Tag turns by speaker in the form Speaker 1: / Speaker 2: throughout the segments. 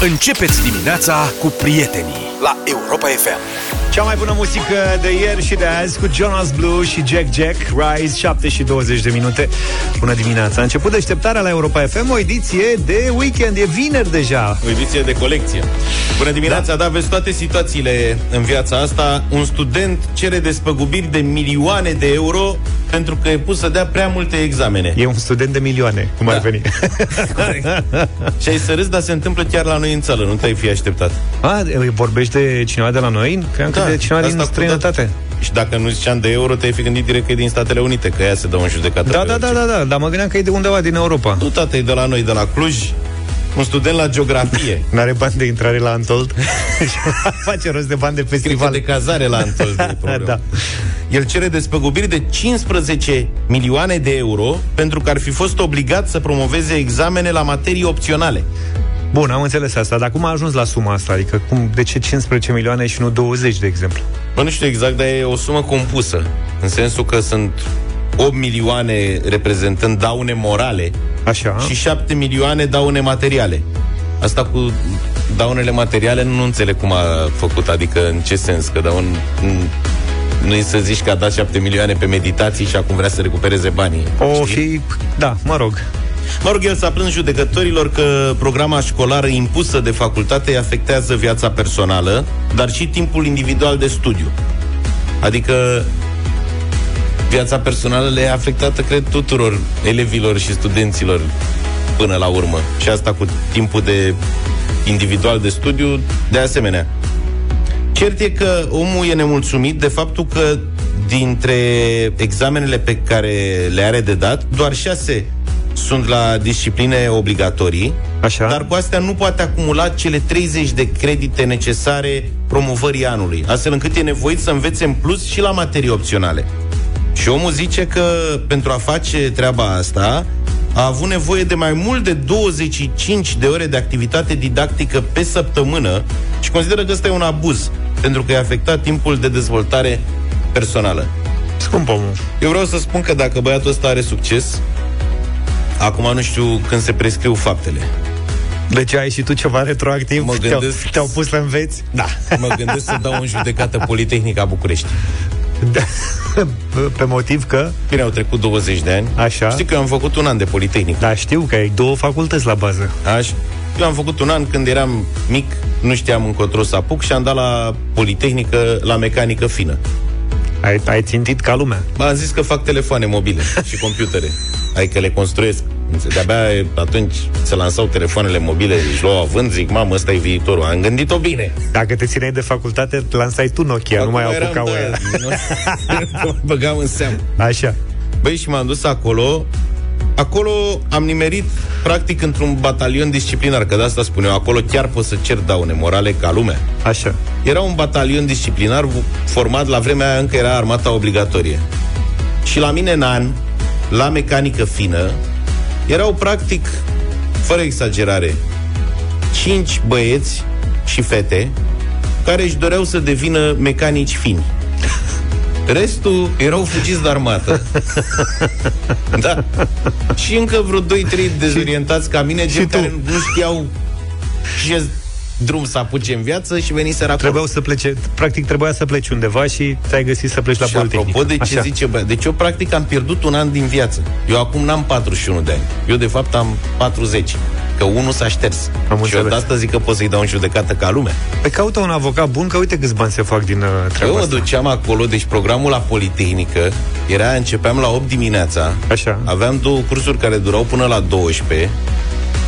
Speaker 1: Începeți dimineața cu prietenii la Europa FM.
Speaker 2: Cea mai bună muzică de ieri și de azi cu Jonas Blue și Jack Jack Rise 7 și 20 de minute. Bună dimineața, a început deșteptarea la Europa FM O ediție de weekend, e vineri deja.
Speaker 3: O ediție de colecție. Bună dimineața, da, da vezi toate situațiile în viața asta. Un student cere despăgubiri de milioane de euro Pentru că e pus să dea prea multe examene
Speaker 2: E un student de milioane, cum da. ar veni
Speaker 3: Și ai să râzi, dar se întâmplă chiar la noi în țară Nu te-ai fi așteptat
Speaker 2: A, vorbește cineva de la noi? Cream da, că de cineva din străinătate
Speaker 3: și dacă nu ziceam de euro, te-ai fi gândit direct că e din Statele Unite, că ea se dă un judecată.
Speaker 2: Da, da, da, da, da, dar mă gândeam că e de undeva din Europa.
Speaker 3: Nu, tata, e de la noi, de la Cluj, un student la geografie.
Speaker 2: N-are bani de intrare la Antold face rost de bani de festival.
Speaker 3: Cred de cazare la Antold. da. El cere despăgubiri de 15 milioane de euro pentru că ar fi fost obligat să promoveze examene la materii opționale.
Speaker 2: Bun, am înțeles asta, dar cum a ajuns la suma asta? Adică cum, de ce 15 milioane și nu 20, de exemplu?
Speaker 3: Bă, nu știu exact, dar e o sumă compusă. În sensul că sunt 8 milioane reprezentând daune morale
Speaker 2: Așa.
Speaker 3: și 7 milioane daune materiale. Asta cu daunele materiale nu înțeleg cum a făcut, adică în ce sens, că daun... Nu-i să zici că a dat 7 milioane pe meditații și acum vrea să recupereze banii.
Speaker 2: O fi, da, mă rog.
Speaker 3: Mă rog, el s-a plâns judecătorilor că programa școlară impusă de facultate îi afectează viața personală, dar și timpul individual de studiu. Adică viața personală le-e afectată, cred, tuturor elevilor și studenților până la urmă. Și asta cu timpul de individual de studiu, de asemenea. Cert e că omul e nemulțumit de faptul că dintre examenele pe care le are de dat, doar șase sunt la discipline obligatorii,
Speaker 2: Așa.
Speaker 3: dar cu astea nu poate acumula cele 30 de credite necesare promovării anului, astfel încât e nevoit să învețe în plus și la materii opționale. Și omul zice că pentru a face treaba asta a avut nevoie de mai mult de 25 de ore de activitate didactică pe săptămână și consideră că ăsta e un abuz, pentru că i-a afectat timpul de dezvoltare personală.
Speaker 2: Scump omul.
Speaker 3: Eu vreau să spun că dacă băiatul ăsta are succes, Acum nu știu când se prescriu faptele.
Speaker 2: Deci ai și tu ceva retroactiv?
Speaker 3: Mă
Speaker 2: gândesc... te-au, te-au pus să înveți?
Speaker 3: Da. Mă gândesc să dau în judecată Politehnica București.
Speaker 2: Da. Pe motiv că?
Speaker 3: Bine, au trecut 20 de ani.
Speaker 2: Așa.
Speaker 3: Știi că eu am făcut un an de Politehnic.
Speaker 2: Da, știu că ai două facultăți la bază.
Speaker 3: Așa. Eu am făcut un an când eram mic, nu știam încotro să apuc și am dat la Politehnică, la mecanică fină.
Speaker 2: Ai, ai țintit ca lumea.
Speaker 3: Am zis că fac telefoane mobile și computere. Ai că le construiesc. De-abia atunci se lansau telefoanele mobile și luau având, zic, mamă, ăsta e viitorul. Am gândit-o bine.
Speaker 2: Dacă te țineai de facultate, lansai tu Nokia, Acum nu mai apucau da,
Speaker 3: Nu băgam în seamă.
Speaker 2: Așa.
Speaker 3: Băi, și m-am dus acolo Acolo am nimerit practic într-un batalion disciplinar, că de asta spun eu, acolo chiar poți să cer daune morale ca lumea.
Speaker 2: Așa.
Speaker 3: Era un batalion disciplinar format la vremea aia încă era armata obligatorie. Și la mine în an, la mecanică fină, erau practic, fără exagerare, cinci băieți și fete care își doreau să devină mecanici fini. Restul erau fugiți de armată. da. Și încă vreo 2-3 dezorientați ca mine, gen care nu știau ce drum să apuce în viață și veni să
Speaker 2: Trebuiau să plece, practic trebuia să pleci undeva și ți-ai găsit să pleci la
Speaker 3: și
Speaker 2: Politehnic.
Speaker 3: apropo de ce Așa. zice bă, deci eu practic am pierdut un an din viață. Eu acum n-am 41 de ani. Eu de fapt am 40 că unul s-a șters. Am și eu de asta zic că pot să-i dau în judecată ca lume.
Speaker 2: Pe caută un avocat bun, că uite câți bani se fac din uh, treaba
Speaker 3: Eu
Speaker 2: mă
Speaker 3: duceam acolo, deci programul la Politehnică era, începeam la 8 dimineața.
Speaker 2: Așa.
Speaker 3: Aveam două cursuri care durau până la 12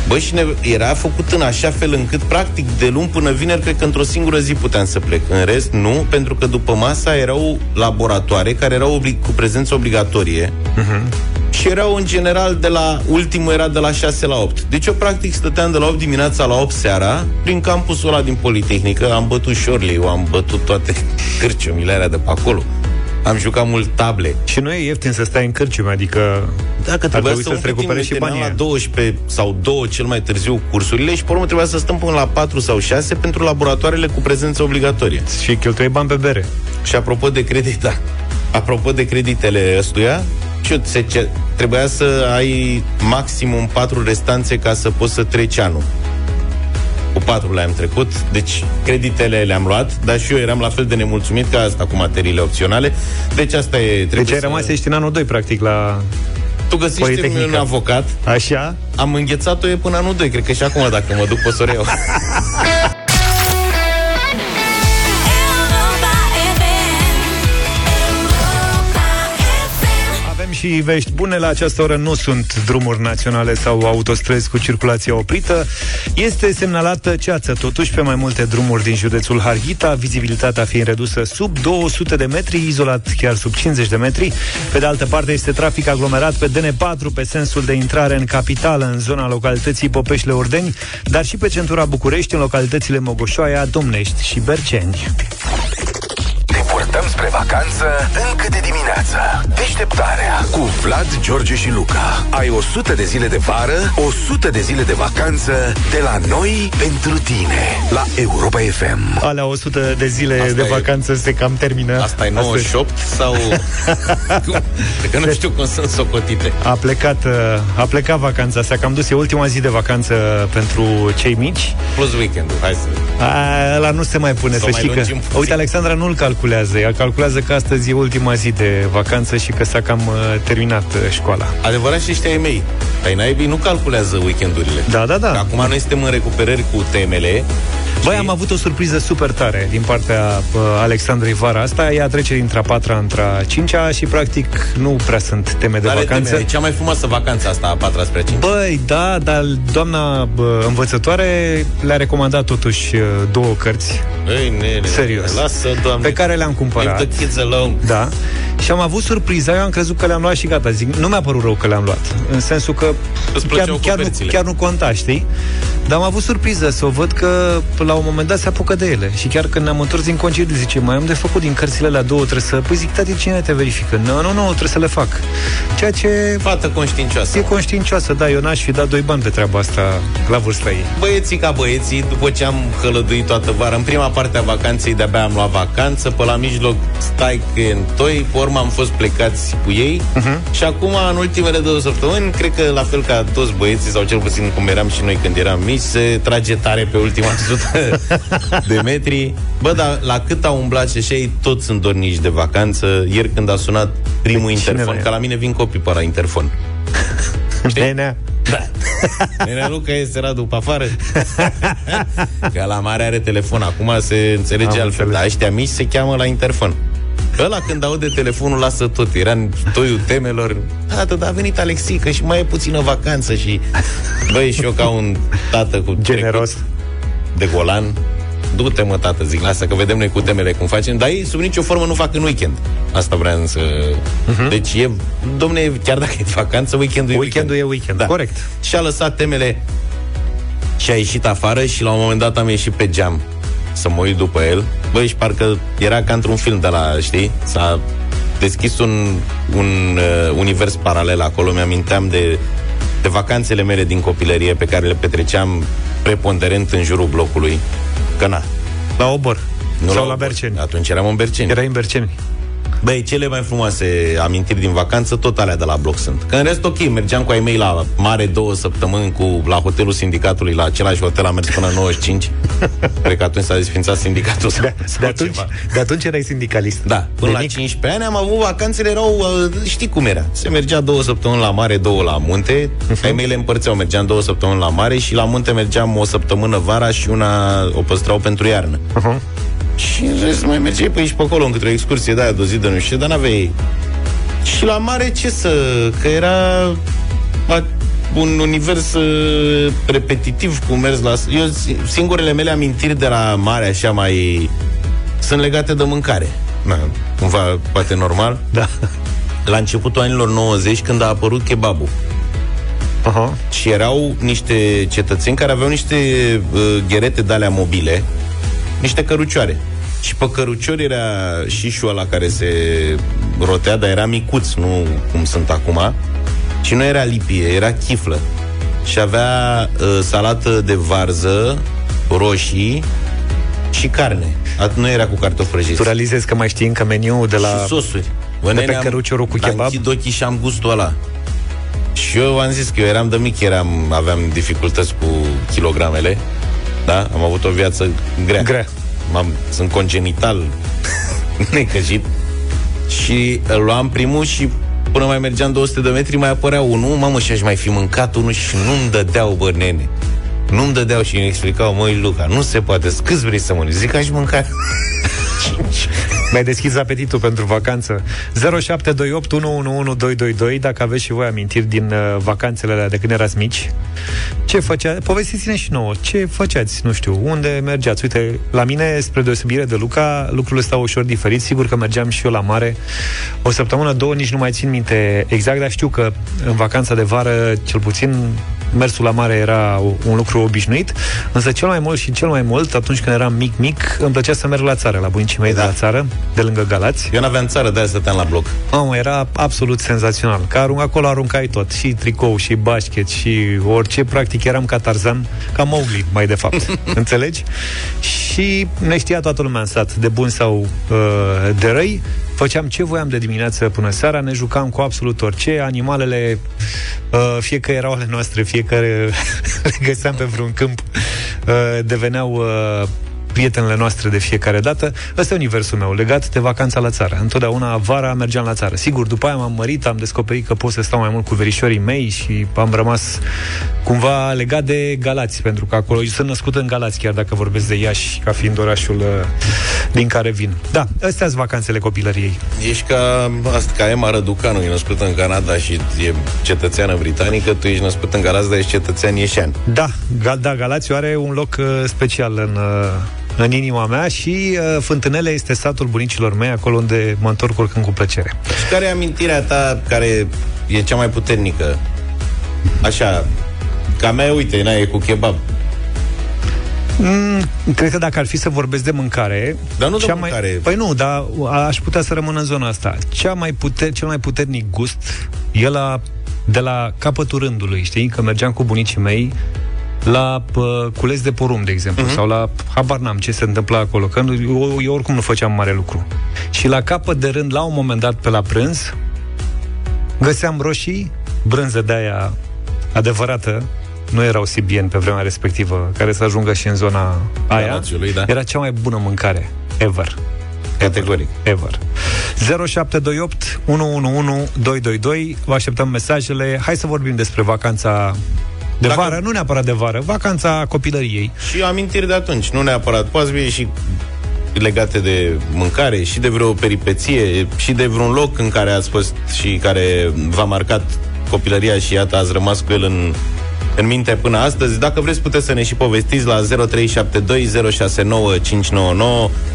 Speaker 3: Bă, și ne, era făcut în așa fel încât, practic, de luni până vineri, cred că într-o singură zi puteam să plec. În rest, nu, pentru că după masa erau laboratoare care erau obli- cu prezență obligatorie uh-huh. și erau, în general, de la... Ultimul era de la 6 la 8. Deci eu, practic, stăteam de la 8 dimineața la 8 seara, prin campusul ăla din Politehnică, am bătut șorlii, am bătut toate cârciumile alea de pe acolo. Am jucat mult table.
Speaker 2: Și nu e ieftin să stai în cârciume, adică
Speaker 3: dacă trebuia să să recupere și banii. la 12 sau 2 cel mai târziu cursurile și pe urmă trebuia să stăm până la 4 sau 6 pentru laboratoarele cu prezență obligatorie.
Speaker 2: Și cheltuiei bani pe bere.
Speaker 3: Și apropo de credit, da. Apropo de creditele ăstuia, și se ce, trebuia să ai maximum 4 restanțe ca să poți să treci anul. Cu patru le-am trecut, deci creditele le-am luat, dar și eu eram la fel de nemulțumit ca asta cu materiile opționale. Deci asta e... Trebuie
Speaker 2: Deci ai
Speaker 3: să...
Speaker 2: rămas, ești în anul 2, practic, la...
Speaker 3: Tu găsești
Speaker 2: Politehnica.
Speaker 3: un avocat,
Speaker 2: Așa?
Speaker 3: am înghețat-o e până anul 2, cred că și acum dacă mă duc pe să o
Speaker 2: și vești bune. La această oră nu sunt drumuri naționale sau autostrăzi cu circulație oprită. Este semnalată ceață, totuși, pe mai multe drumuri din județul Harghita, vizibilitatea fiind redusă sub 200 de metri, izolat chiar sub 50 de metri. Pe de altă parte, este trafic aglomerat pe DN4 pe sensul de intrare în capitală, în zona localității Popeșle-Ordeni, dar și pe centura București, în localitățile Mogoșoaia, Domnești și Berceni.
Speaker 1: Te purtăm spre vacanță încă de dimineață. Deșteptarea cu Vlad, George și Luca. Ai 100 de zile de vară, 100 de zile de vacanță de la noi pentru tine. La Europa FM.
Speaker 2: Alea 100 de zile
Speaker 3: Asta
Speaker 2: de
Speaker 3: e-
Speaker 2: vacanță se cam termină.
Speaker 3: Asta e 98 sau... Cum? Cred că nu știu cum sunt socotite.
Speaker 2: A plecat, uh, a plecat vacanța, s-a cam dus, e ultima zi de vacanță pentru cei mici.
Speaker 3: Plus weekendul, hai să...
Speaker 2: A, ăla nu se mai pune,
Speaker 3: Să
Speaker 2: să
Speaker 3: mai
Speaker 2: știi că...
Speaker 3: lungim puțin.
Speaker 2: Uite, Alexandra nu-l calculează, ea calculează că astăzi e ultima zi de vacanță și că s-a cam uh, terminat uh, școala.
Speaker 3: Adevărat și ăștia ai mei. Ai naibii nu calculează weekendurile.
Speaker 2: Da, da,
Speaker 3: Că
Speaker 2: da.
Speaker 3: acum noi suntem în recuperări cu temele.
Speaker 2: Băi,
Speaker 3: și-
Speaker 2: am avut o surpriză super tare din partea uh, Alexandrei vara asta. Ea trece dintre a patra între a cincea și, practic, nu prea sunt teme de
Speaker 3: Tare
Speaker 2: vacanță.
Speaker 3: teme. E cea mai frumoasă vacanță asta, a patra spre a cincea.
Speaker 2: Băi, da, dar doamna bă, învățătoare le-a recomandat totuși uh, două cărți
Speaker 3: Ei, nene,
Speaker 2: Serios.
Speaker 3: Lasă, doamne.
Speaker 2: pe care le-am cumpărat.
Speaker 3: Leave the kids alone.
Speaker 2: Da. Și am avut surpriza, eu am crezut că le-am luat și gata. Zic, nu mi-a părut rău că le-am luat. În sensul că
Speaker 3: Îți
Speaker 2: chiar,
Speaker 3: plăceau
Speaker 2: chiar, nu,
Speaker 3: coperțile.
Speaker 2: chiar nu conta, știi? Dar am avut surpriză să o văd că la un moment dat se apucă de ele. Și chiar când ne-am întors din concediu, zice, mai am de făcut din cărțile alea două, trebuie să... Păi zic, tati, cine te verifică? Nu, nu, nu, trebuie să le fac. Ceea ce
Speaker 3: Fată conștiincioasă.
Speaker 2: e conștiincioasă, da, eu n-aș fi dat doi bani pe treaba asta la vârsta ei.
Speaker 3: Băieții ca băieții, după ce am călăduit toată vara, în prima parte a vacanței de-abia am luat vacanță, pe la mijloc stai că e în toi, pe urmă am fost plecați cu ei uh-huh. și acum, în ultimele două săptămâni, cred că la fel ca toți băieții, sau cel puțin cum eram și noi când eram mici, se trage tare pe ultima sută de metri. Bă, dar la cât au umblat și așa, ei toți sunt dornici de vacanță. Ieri când a sunat primul
Speaker 2: Pe cine
Speaker 3: interfon,
Speaker 2: era?
Speaker 3: ca la mine vin copii pe la interfon.
Speaker 2: Nenea.
Speaker 3: Nenea Luca este Radu pe afară Că la mare are telefon Acum se înțelege
Speaker 2: Am
Speaker 3: altfel
Speaker 2: înțeles.
Speaker 3: Dar ăștia mici se cheamă la interfon Ăla când aude telefonul lasă tot Era în toiul temelor Tată, dar a venit Alexică și mai e puțină vacanță Și băi, și eu ca un tată cu
Speaker 2: Generos.
Speaker 3: trecut De golan Du-te mă, tată, zic, lasă că vedem noi cu temele cum facem Dar ei sub nicio formă nu fac în weekend Asta vreau să... Uh-huh. Deci e, domne, chiar dacă e vacanță, weekendul e
Speaker 2: Weekendul
Speaker 3: weekend.
Speaker 2: e weekend,
Speaker 3: Da.
Speaker 2: corect.
Speaker 3: Și a lăsat temele și a ieșit afară și la un moment dat am ieșit pe geam să mă uit după el. Băi, și parcă era ca într-un film de la, știi? S-a deschis un, un uh, univers paralel acolo. Mi-aminteam de, de vacanțele mele din copilărie pe care le petreceam preponderent în jurul blocului. Că na,
Speaker 2: La Obor.
Speaker 3: nu
Speaker 2: sau la
Speaker 3: Obor.
Speaker 2: Berceni.
Speaker 3: Atunci eram în Berceni.
Speaker 2: Era în Berceni.
Speaker 3: Băi, cele mai frumoase amintiri din vacanță, tot alea de la bloc sunt. Că în rest, ok, mergeam cu ai mei la mare două săptămâni cu, la hotelul sindicatului, la același hotel am mers până în 95. Cred că atunci s-a desfințat sindicatul. sau-
Speaker 2: De,
Speaker 3: sau
Speaker 2: de, atunci,
Speaker 3: ceva.
Speaker 2: de atunci erai sindicalist.
Speaker 3: Da, până
Speaker 2: De
Speaker 3: la
Speaker 2: mic.
Speaker 3: 15 ani am avut vacanțele, erau, uh, știi cum era. Se mergea două săptămâni la mare, două la munte. Uh-huh. Ai mei le împărțeau, mergeam două săptămâni la mare și la munte mergeam o săptămână vara și una o păstrau pentru iarnă.
Speaker 2: Uh-huh.
Speaker 3: Și în rest mai mergeai pe aici pe acolo Încât o excursie de aia de o zi de nu știu Dar n-aveai Și la mare ce să Că era a, un univers uh, repetitiv Cum mers la Eu si- singurele mele amintiri de la mare Așa mai Sunt legate de mâncare Na, Cumva poate normal
Speaker 2: Da.
Speaker 3: La începutul anilor 90 Când a apărut kebabul
Speaker 2: Uh-huh.
Speaker 3: și erau niște cetățeni care aveau niște uh, gherete de alea mobile, niște cărucioare. Și pe cărucior era șișul ăla care se rotea, dar era micuț, nu cum sunt acum. Și nu era lipie, era chiflă. Și avea uh, salată de varză, roșii și carne. At- nu era cu cartofi prăjiți.
Speaker 2: Tu realizezi că mai știi încă meniul de la...
Speaker 3: Și sosuri.
Speaker 2: de pe
Speaker 3: nene, am-
Speaker 2: căruciorul cu
Speaker 3: dar
Speaker 2: kebab?
Speaker 3: închid ochii și am gustul ăla. Și eu am zis că eu eram de mic, eram, aveam dificultăți cu kilogramele. Da? Am avut o viață grea.
Speaker 2: Grea.
Speaker 3: M-am, sunt congenital necăjit și îl luam primul și până mai mergeam 200 de metri mai apărea unul, mamă, și aș mai fi mâncat unul și nu-mi dădeau, bă, nene. Nu-mi dădeau și îmi explicau, măi, Luca, nu se poate, câți vrei să mănânci? Zic, aș mânca
Speaker 2: Mi-ai deschis apetitul pentru vacanță 0728 111222 Dacă aveți și voi amintiri din uh, vacanțele alea de când erați mici Ce făcea? Povestiți-ne și nouă Ce făceați? Nu știu, unde mergeați? Uite, la mine, spre deosebire de Luca Lucrurile stau ușor diferit Sigur că mergeam și eu la mare O săptămână, două, nici nu mai țin minte exact Dar știu că în vacanța de vară Cel puțin mersul la mare era un lucru obișnuit Însă cel mai mult și cel mai mult Atunci când eram mic-mic Îmi plăcea să merg la țară La bunicii mei da. de la țară De lângă Galați
Speaker 3: Eu n-aveam țară, de-aia stăteam la bloc.
Speaker 2: Mamă, era absolut senzațional. Că arunc, acolo aruncai tot. Și tricou, și basket, și orice. Practic eram ca Tarzan, ca Mowgli, mai de fapt. Înțelegi? Și ne știa toată lumea în sat, de bun sau uh, de răi. Făceam ce voiam de dimineață până seara, ne jucam cu absolut orice. Animalele, uh, fie că erau ale noastre, fie că le găseam pe vreun câmp, uh, deveneau uh, prietenele noastre de fiecare dată. Ăsta e universul meu, legat de vacanța la țară. Întotdeauna vara mergeam la țară. Sigur, după aia m-am mărit, am descoperit că pot să stau mai mult cu verișorii mei și am rămas cumva legat de Galați, pentru că acolo eu sunt născut în Galați, chiar dacă vorbesc de Iași, ca fiind orașul uh, din care vin. Da, astea sunt vacanțele copilăriei.
Speaker 3: Ești ca, asta, ca Emma Răducanu, e născută în Canada și e cetățeană britanică, tu ești născut în Galați, dar ești cetățean ieșean.
Speaker 2: Da, Gal- da Galațiu are un loc uh, special în, uh, în inima mea și uh, Fântânele este satul bunicilor mei, acolo unde mă întorc oricând cu plăcere.
Speaker 3: Și care e amintirea ta care e cea mai puternică? Așa, ca mea, uite, na, e cu kebab.
Speaker 2: Mm, cred că dacă ar fi să vorbesc de mâncare...
Speaker 3: Dar nu de
Speaker 2: cea
Speaker 3: mâncare.
Speaker 2: Mai, păi nu, dar aș putea să rămân în zona asta. Cea mai puter, cel mai puternic gust e la, de la capătul rândului, știi? Că mergeam cu bunicii mei la pă, cules de porumb, de exemplu, uh-huh. sau la habar n-am ce se întâmpla acolo, că nu, eu, eu oricum nu făceam mare lucru. Și la capăt de rând, la un moment dat, pe la prânz, găseam roșii, brânză de aia adevărată, nu erau sibieni pe vremea respectivă, care să ajungă și în zona aia.
Speaker 3: Galațiului, da.
Speaker 2: Era cea mai bună mâncare ever.
Speaker 3: Categoric.
Speaker 2: Ever. 0728 111 222 Vă așteptăm mesajele. Hai să vorbim despre vacanța de
Speaker 3: Dacă-
Speaker 2: vară, nu neapărat de vară, vacanța copilăriei.
Speaker 3: Și amintiri de atunci, nu neapărat. Poate să fie și legate de mâncare, și de vreo peripeție, și de vreun loc în care ați fost și care v-a marcat copilăria și iată ați rămas cu el în, în minte până astăzi. Dacă vreți, puteți să ne și povestiți la 0372069599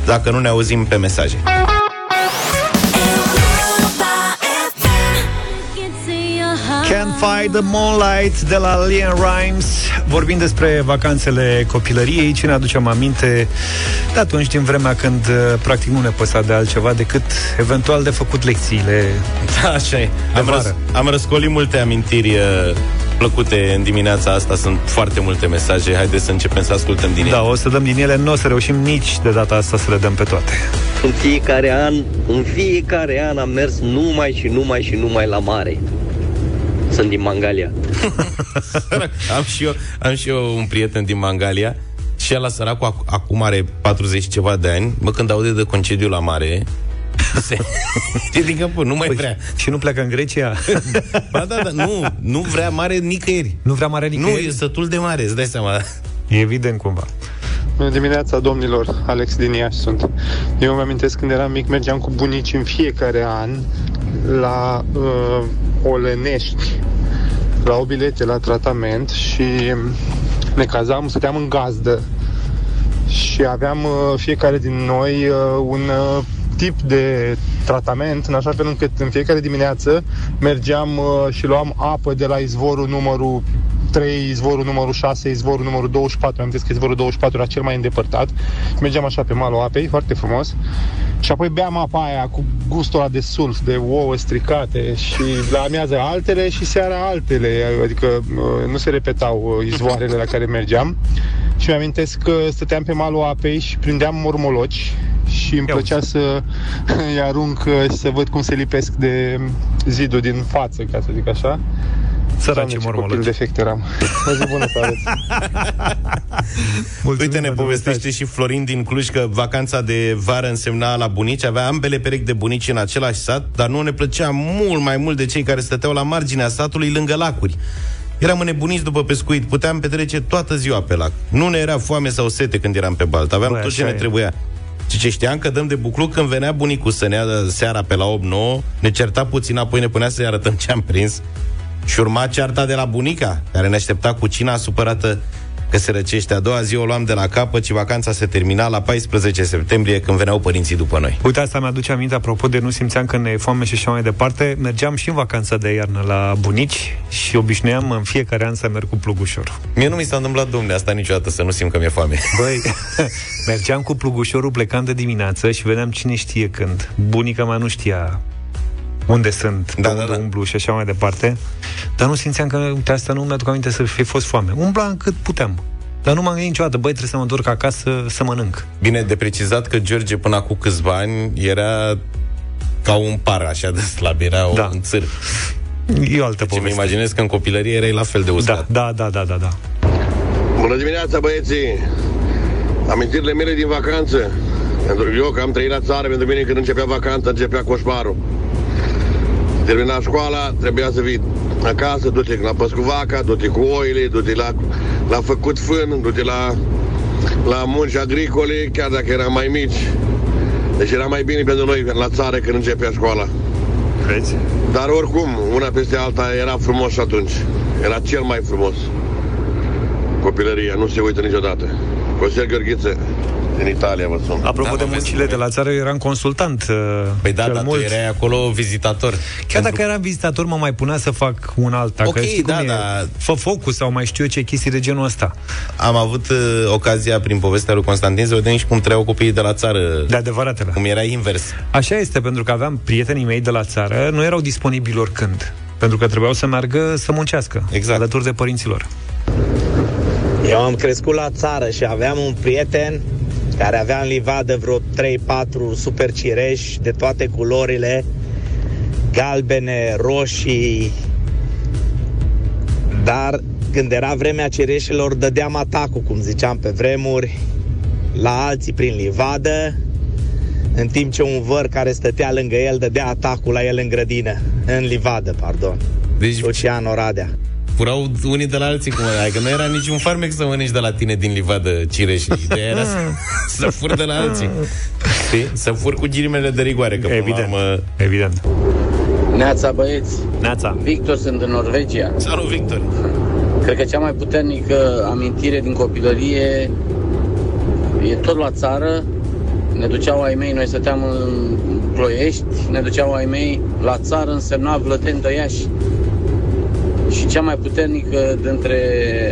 Speaker 3: dacă nu ne auzim pe mesaje.
Speaker 2: Fight the Moonlight de la Leon Rimes Vorbim despre vacanțele copilăriei Ce ne aducem aminte de atunci din vremea când uh, practic nu ne păsa de altceva decât eventual de făcut lecțiile
Speaker 3: Da, așa e. Am,
Speaker 2: vară.
Speaker 3: răs, am răscolit multe amintiri uh, plăcute în dimineața asta. Sunt foarte multe mesaje. Haideți să începem să ascultăm din ele.
Speaker 2: Da, o să dăm din ele, nu o să reușim nici de data asta să le dăm pe toate
Speaker 4: În fiecare an, în fiecare an am mers numai și numai și numai la mare. Sunt din Mangalia.
Speaker 3: am, și eu, am și eu un prieten din Mangalia și el la săracul ac- acum are 40 ceva de ani. Mă, când aude de concediu la mare, se ridică până, nu mai vrea.
Speaker 2: Și nu pleacă în Grecia?
Speaker 3: Ba da, da, nu, nu vrea mare nicăieri.
Speaker 2: nu vrea mare
Speaker 3: Nu,
Speaker 2: nicăieri?
Speaker 3: e sătul de mare, îți dai seama.
Speaker 2: E evident cumva
Speaker 5: Bună dimineața, domnilor! Alex din Iași sunt. Eu îmi amintesc când eram mic, mergeam cu bunici în fiecare an la uh, Olănești, la o bilete la tratament și ne cazam, stăteam în gazdă. Și aveam uh, fiecare din noi uh, un uh, tip de tratament, în așa fel încât în fiecare dimineață mergeam uh, și luam apă de la izvorul numărul 3, izvorul numărul 6, izvorul numărul 24, am zis că izvorul 24 era cel mai îndepărtat. Mergeam așa pe malul apei, foarte frumos. Și apoi beam apa aia cu gustul ăla de sulf, de ouă stricate și la amiază altele și seara altele, adică uh, nu se repetau uh, izvoarele la care mergeam. Și mi-amintesc că stăteam pe malul apei și prindeam mormoloci și îmi
Speaker 2: Ia
Speaker 5: plăcea să îi arunc uh, și să văd cum se lipesc de zidul din față, ca să zic așa.
Speaker 2: Săraci
Speaker 5: ce copil
Speaker 2: mormologi.
Speaker 5: defect eram. O zi bună să aveți.
Speaker 2: Mulțumim
Speaker 3: Uite, ne
Speaker 2: pentru
Speaker 3: povestește
Speaker 2: mesaj.
Speaker 3: și Florin din Cluj că vacanța de vară însemna la bunici, avea ambele perechi de bunici în același sat, dar nu ne plăcea mult mai mult de cei care stăteau la marginea satului lângă lacuri. Eram înnebuniți după pescuit, puteam petrece toată ziua pe lac. Nu ne era foame sau sete când eram pe baltă, aveam
Speaker 2: Băi,
Speaker 3: tot ce
Speaker 2: așa
Speaker 3: ne
Speaker 2: e.
Speaker 3: trebuia. Și ce știam că dăm de bucluc când venea bunicul să ne ia seara pe la 8-9, ne certa puțin, apoi ne punea să-i arătăm ce am prins. Și urma cearta de la bunica, care ne aștepta cu cina supărată că se răcește. A doua zi o luam de la capăt și vacanța se termina la 14 septembrie când veneau părinții după noi.
Speaker 2: Uite, asta mi-aduce aminte, apropo de nu simțeam că ne e foame și așa mai departe. Mergeam și în vacanța de iarnă la bunici și obișnuiam în fiecare an să merg cu plugușorul.
Speaker 3: Mie nu mi s-a întâmplat, domne, asta niciodată, să nu simt că mi-e foame.
Speaker 2: Băi, mergeam cu plugușorul plecam de dimineață și vedeam cine știe când. Bunica mea nu știa unde sunt,
Speaker 3: Da,
Speaker 2: pe
Speaker 3: da,
Speaker 2: unde
Speaker 3: da.
Speaker 2: umblu și așa mai departe. Dar nu simțeam că, uite, asta nu mi-aduc aminte să fi fost foame. Umblam cât puteam. Dar nu m-am gândit niciodată, băi, trebuie să mă întorc acasă să mănânc.
Speaker 3: Bine, de precizat că George până acum câțiva ani era ca un par așa de slab, era
Speaker 2: Da.
Speaker 3: un țâr.
Speaker 2: E o altă
Speaker 3: Deci îmi
Speaker 2: poveste.
Speaker 3: imaginez că în copilărie erai la fel de uscat.
Speaker 2: Da, da, da, da, da, da.
Speaker 6: Bună dimineața, băieții! Amintirile mele din vacanță. Pentru eu că am trăit la țară, pentru mine când începea vacanța, începea coșmarul. Termina școala, trebuia să vii acasă, du-te la păscu vaca, du-te cu oile, du-te la, la făcut fân, du-te la, la munci agricole, chiar dacă eram mai mici. Deci era mai bine pentru noi la țară când începea școala.
Speaker 2: Vezi?
Speaker 6: Dar oricum, una peste alta era frumos și atunci. Era cel mai frumos. Copilăria, nu se uită niciodată. Costel Gheorghiță, din Italia, vă sun.
Speaker 2: Apropo
Speaker 3: Da,
Speaker 2: de
Speaker 3: mă, vezi,
Speaker 2: muncile
Speaker 3: băi.
Speaker 2: de la țară, eu eram consultant. uh,
Speaker 3: Păi da,
Speaker 2: cel
Speaker 3: dar
Speaker 2: mult.
Speaker 3: tu erai acolo vizitator.
Speaker 2: Chiar dacă eram vizitator, mă mai punea să fac un alt. Dacă
Speaker 3: Ok,
Speaker 2: știi cum
Speaker 3: da,
Speaker 2: e,
Speaker 3: da.
Speaker 2: Fă focus sau mai știu eu ce chestii de genul ăsta.
Speaker 3: Am avut uh, ocazia prin povestea lui Constantin să vedem și cum trăiau copiii de la țară.
Speaker 2: De adevăratele.
Speaker 3: Cum era invers.
Speaker 2: Așa este, pentru că aveam prietenii mei de la țară, nu erau disponibili oricând. Pentru că trebuiau să meargă să muncească.
Speaker 3: Exact.
Speaker 2: Alături de părinților.
Speaker 7: Eu am crescut la țară și aveam un prieten care avea în livadă vreo 3-4 super cireși de toate culorile, galbene, roșii, dar când era vremea cireșilor dădeam atacul, cum ziceam pe vremuri, la alții prin livadă, în timp ce un văr care stătea lângă el dădea atacul la el în grădină, în livadă, pardon.
Speaker 3: Deci
Speaker 7: Lucian Oradea.
Speaker 3: Furau unii de la alții cum Adică nu era niciun farmec să mănânci de la tine din livadă cireși. Ideea era să, să fur de la alții. Știi? Să fur cu ghilimele de rigoare. Că, până la
Speaker 2: Evident.
Speaker 3: urmă...
Speaker 2: Evident.
Speaker 8: Neața băieți,
Speaker 2: Neața.
Speaker 8: Victor sunt în Norvegia.
Speaker 3: Salut, Victor!
Speaker 8: Cred că cea mai puternică amintire din copilărie e tot la țară. Ne duceau ai mei, noi stăteam în Ploiești, ne duceau ai mei la țară, însemna Vlăten de Iași. Și cea mai puternică dintre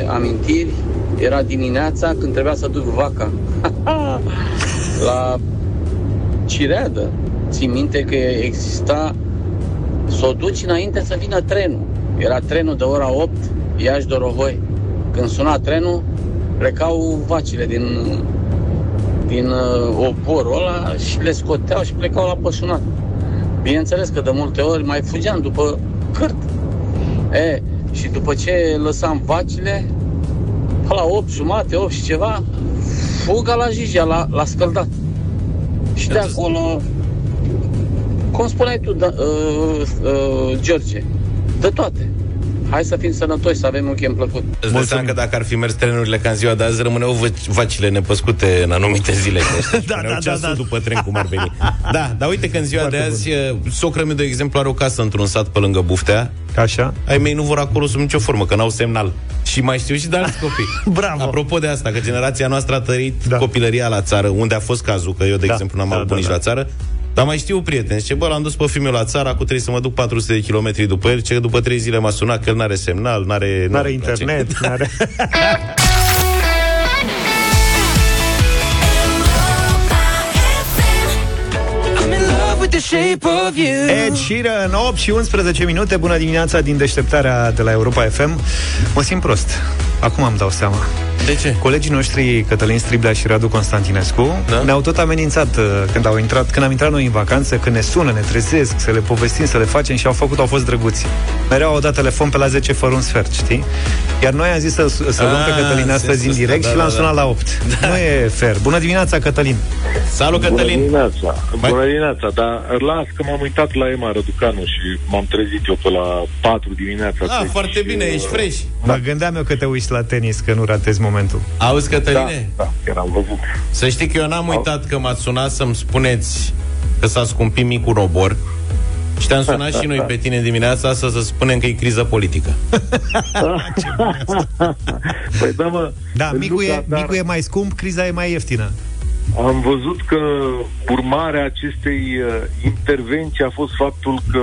Speaker 8: amintiri era dimineața când trebuia să duc vaca la cireadă. Țin minte că exista să o duci înainte să vină trenul. Era trenul de ora 8, Iași-Dorohoi. Când suna trenul, plecau vacile din, din uh, oborul ăla și le scoteau și plecau la pășunat. Bineînțeles că de multe ori mai fugeam după cârt. E, și după ce lăsam vacile, pe la 8 jumate, 8 și ceva, fuga la Jijea, la, la scăldat. Și de acolo, cum spuneai tu, da, uh, uh, George, de toate. Hai să fim sănătoși, să avem un weekend plăcut.
Speaker 3: Îți dai seama că dacă ar fi mers trenurile ca în ziua de azi, rămâneau vă- vacile nepăscute în anumite zile. că
Speaker 2: Da,
Speaker 3: puneau
Speaker 2: da, da,
Speaker 3: ceasul
Speaker 2: da.
Speaker 3: după tren cum ar veni. Da, dar uite că în ziua de azi, socră mea, de exemplu, are o casă într-un sat pe lângă Buftea.
Speaker 2: Așa?
Speaker 3: Ai mei nu vor acolo sub nicio formă, că n-au semnal. Și mai știu și de alți copii.
Speaker 2: Bravo.
Speaker 3: Apropo de asta, că generația noastră a trăit
Speaker 2: Da.
Speaker 3: da. copilăria la țară, unde a fost cazul, că eu, de
Speaker 2: Da,
Speaker 3: exemplu, n-am
Speaker 2: da,
Speaker 3: avut
Speaker 2: da,
Speaker 3: bunici
Speaker 2: da.
Speaker 3: la țară, dar mai știu prieteni, zice, bă, l-am dus pe fiul meu la țară, acum trebuie să mă duc 400 de kilometri după el, ce după 3 zile m-a sunat că el n-are semnal, n-are...
Speaker 2: N-are
Speaker 3: nu-mi place.
Speaker 2: internet, n-are... Ed Sheeran, 8 și 11 minute. Bună dimineața din deșteptarea de la Europa FM Mă simt prost, acum îmi dau seama
Speaker 3: De ce?
Speaker 2: Colegii noștri, Cătălin Striblea și Radu Constantinescu,
Speaker 3: Da?
Speaker 2: ne-au tot amenințat uh, când au intrat, când am intrat noi în vacanță, când ne sună, ne trezesc, să le povestim, să le facem și au făcut, au fost drăguți. Mereu au dat telefon pe la 10 fără un sfert, știi? Iar noi am zis să, să luăm pe
Speaker 3: Ah,
Speaker 2: Cătălin astăzi
Speaker 3: sensul
Speaker 2: în direct
Speaker 3: ăsta,
Speaker 2: și
Speaker 3: da,
Speaker 2: l-am
Speaker 3: da,
Speaker 2: sunat
Speaker 3: da.
Speaker 2: la 8. Nu e fair. Bună dimineața, Cătălin!
Speaker 3: Salut, Cătălin!
Speaker 9: Bună dimineața,
Speaker 3: Mai-
Speaker 9: bună dimineața, dar las că m-am uitat la Ema Răducanu și m-am trezit eu pe la 4 dimineața.
Speaker 3: Ah,
Speaker 9: Deci,
Speaker 3: foarte bine,
Speaker 9: uh,
Speaker 3: ești fresh.
Speaker 2: Mă gândeam eu că te uiți la tenis, că nu ratezi momentul.
Speaker 3: Auzi,
Speaker 9: Da,
Speaker 3: Cătăline?
Speaker 9: da, chiar am văzut.
Speaker 3: Să știi că eu n-am uitat că m-ați sunat să-mi spuneți că s-a scumpit micul robor și te-am sunat și noi pe tine dimineața asta să spunem că e criză politică.
Speaker 9: păi da, mă,
Speaker 2: Da, micul,
Speaker 9: Luca,
Speaker 2: e,
Speaker 9: dar
Speaker 2: micul e mai scump, criza e mai ieftină.
Speaker 9: Am văzut că urmarea acestei uh, intervenții a fost faptul că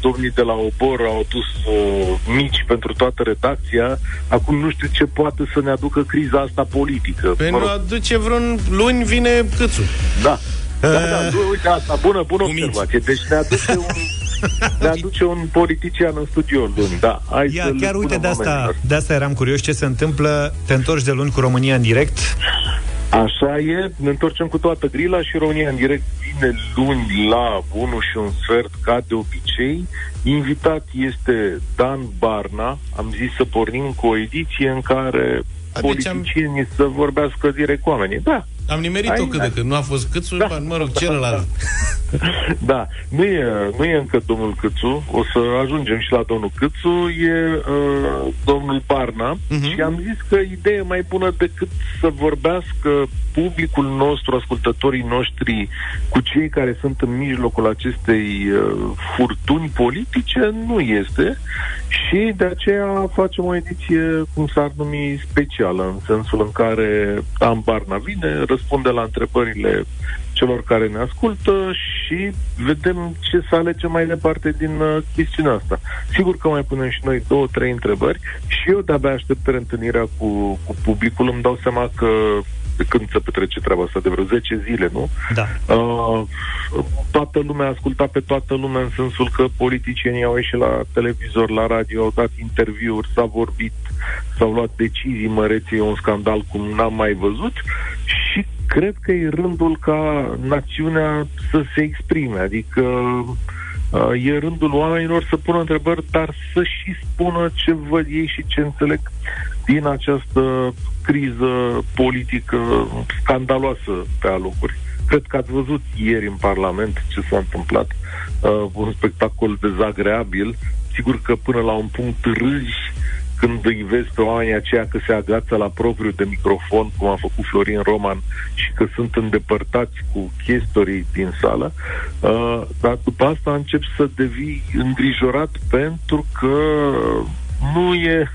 Speaker 9: domnii de la Obor au adus uh, mici pentru toată redacția. Acum nu știu ce poate să ne aducă criza asta politică.
Speaker 3: Păi
Speaker 9: Mă
Speaker 3: nu
Speaker 9: rog,
Speaker 3: aduce vreun luni, vine câțu.
Speaker 9: da. Da, da,
Speaker 2: Uh.
Speaker 9: uite asta, bună, bună
Speaker 3: Cu minți.
Speaker 9: observație. Deci ne aduce un, ne aduce un politician în studio luni, da. Hai
Speaker 2: Ia,
Speaker 9: să le
Speaker 2: chiar uite,
Speaker 9: spunem
Speaker 2: de asta,
Speaker 9: oamenilor.
Speaker 2: de asta eram curios ce se întâmplă. Te întorci de luni cu România în direct.
Speaker 9: Așa e, ne întorcem cu toată grila și România în direct vine luni la 1 și un sfert, ca de obicei. Invitat este Dan Barna. Am zis să pornim cu o ediție în care
Speaker 3: A, deci am-
Speaker 9: politicienii să vorbească direct cu oamenii. Da,
Speaker 3: Am nimerit-o
Speaker 9: Ai-
Speaker 3: cât de cât. Nu a fost câțu, da. mă rog, celălalt.
Speaker 9: da. Nu e, nu e încă domnul Câțu, o să ajungem și la domnul Câțu, e uh, domnul Barna
Speaker 3: Mhm.
Speaker 9: și am zis că ideea e mai bună decât să vorbească publicul nostru, ascultătorii noștri, cu cei care sunt în mijlocul acestei uh, furtuni politice, nu este și de aceea facem o ediție, cum s-ar numi, specială, în sensul în care Dan Barna vine, răspunde la întrebările celor care ne ascultă și vedem ce să alegem mai departe din uh, chestiunea asta. Sigur că mai punem și noi două, trei întrebări și eu de-abia aștept întâlnirea cu, cu publicul. Îmi dau seama că de când se petrece treaba asta, de vreo 10 zile, nu?
Speaker 2: Da.
Speaker 9: Uh, toată lumea a ascultat pe toată lumea în sensul că politicienii au ieșit la televizor, la radio, au dat interviuri, s-a vorbit, s-au luat decizii mărețe, e un scandal cum n-am mai văzut și cred că e rândul ca națiunea să se exprime, adică uh, e rândul oamenilor să pună întrebări, dar să și spună ce văd ei și ce înțeleg din această criză politică scandaloasă pe alocuri. Cred că ați văzut ieri în Parlament ce s-a întâmplat. Uh, un spectacol dezagreabil. Sigur că până la un punct râzi când îi vezi pe oamenii aceia că se agață la propriu de microfon, cum a făcut Florin Roman, și că sunt îndepărtați cu chestorii din sală, uh, dar după asta încep să devii îngrijorat pentru că nu e,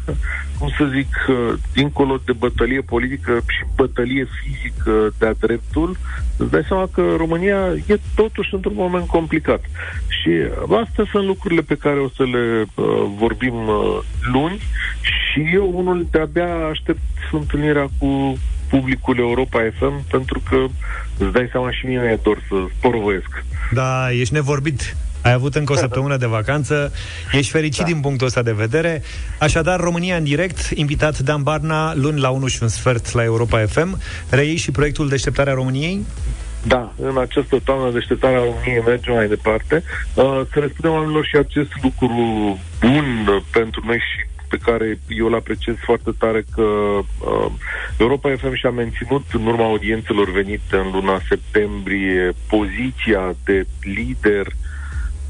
Speaker 9: cum să zic, uh, dincolo de bătălie politică și bătălie fizică de-a dreptul, îți dai seama că România e totuși într-un moment complicat. Și uh, astea sunt lucrurile pe care o să le uh, vorbim uh, luni și eu unul de-abia aștept întâlnirea cu publicul Europa FM pentru că îți dai seama și mie mi-e dor să sporovăiesc.
Speaker 2: Da, ești nevorbit. Ai avut încă o săptămână de vacanță, ești fericit da. din punctul ăsta de vedere. Așadar, România în direct, invitat Dan Barna, luni la 1 și un sfert la Europa FM. Reiei și proiectul Deșteptarea României?
Speaker 9: Da, în această toamnă deșteptarea României mergem mai departe. Uh, să le spunem oamenilor și acest lucru bun uh, pentru noi și pe care eu îl apreciez foarte tare că uh, Europa FM și-a menținut în urma audiențelor venite în luna septembrie poziția de lider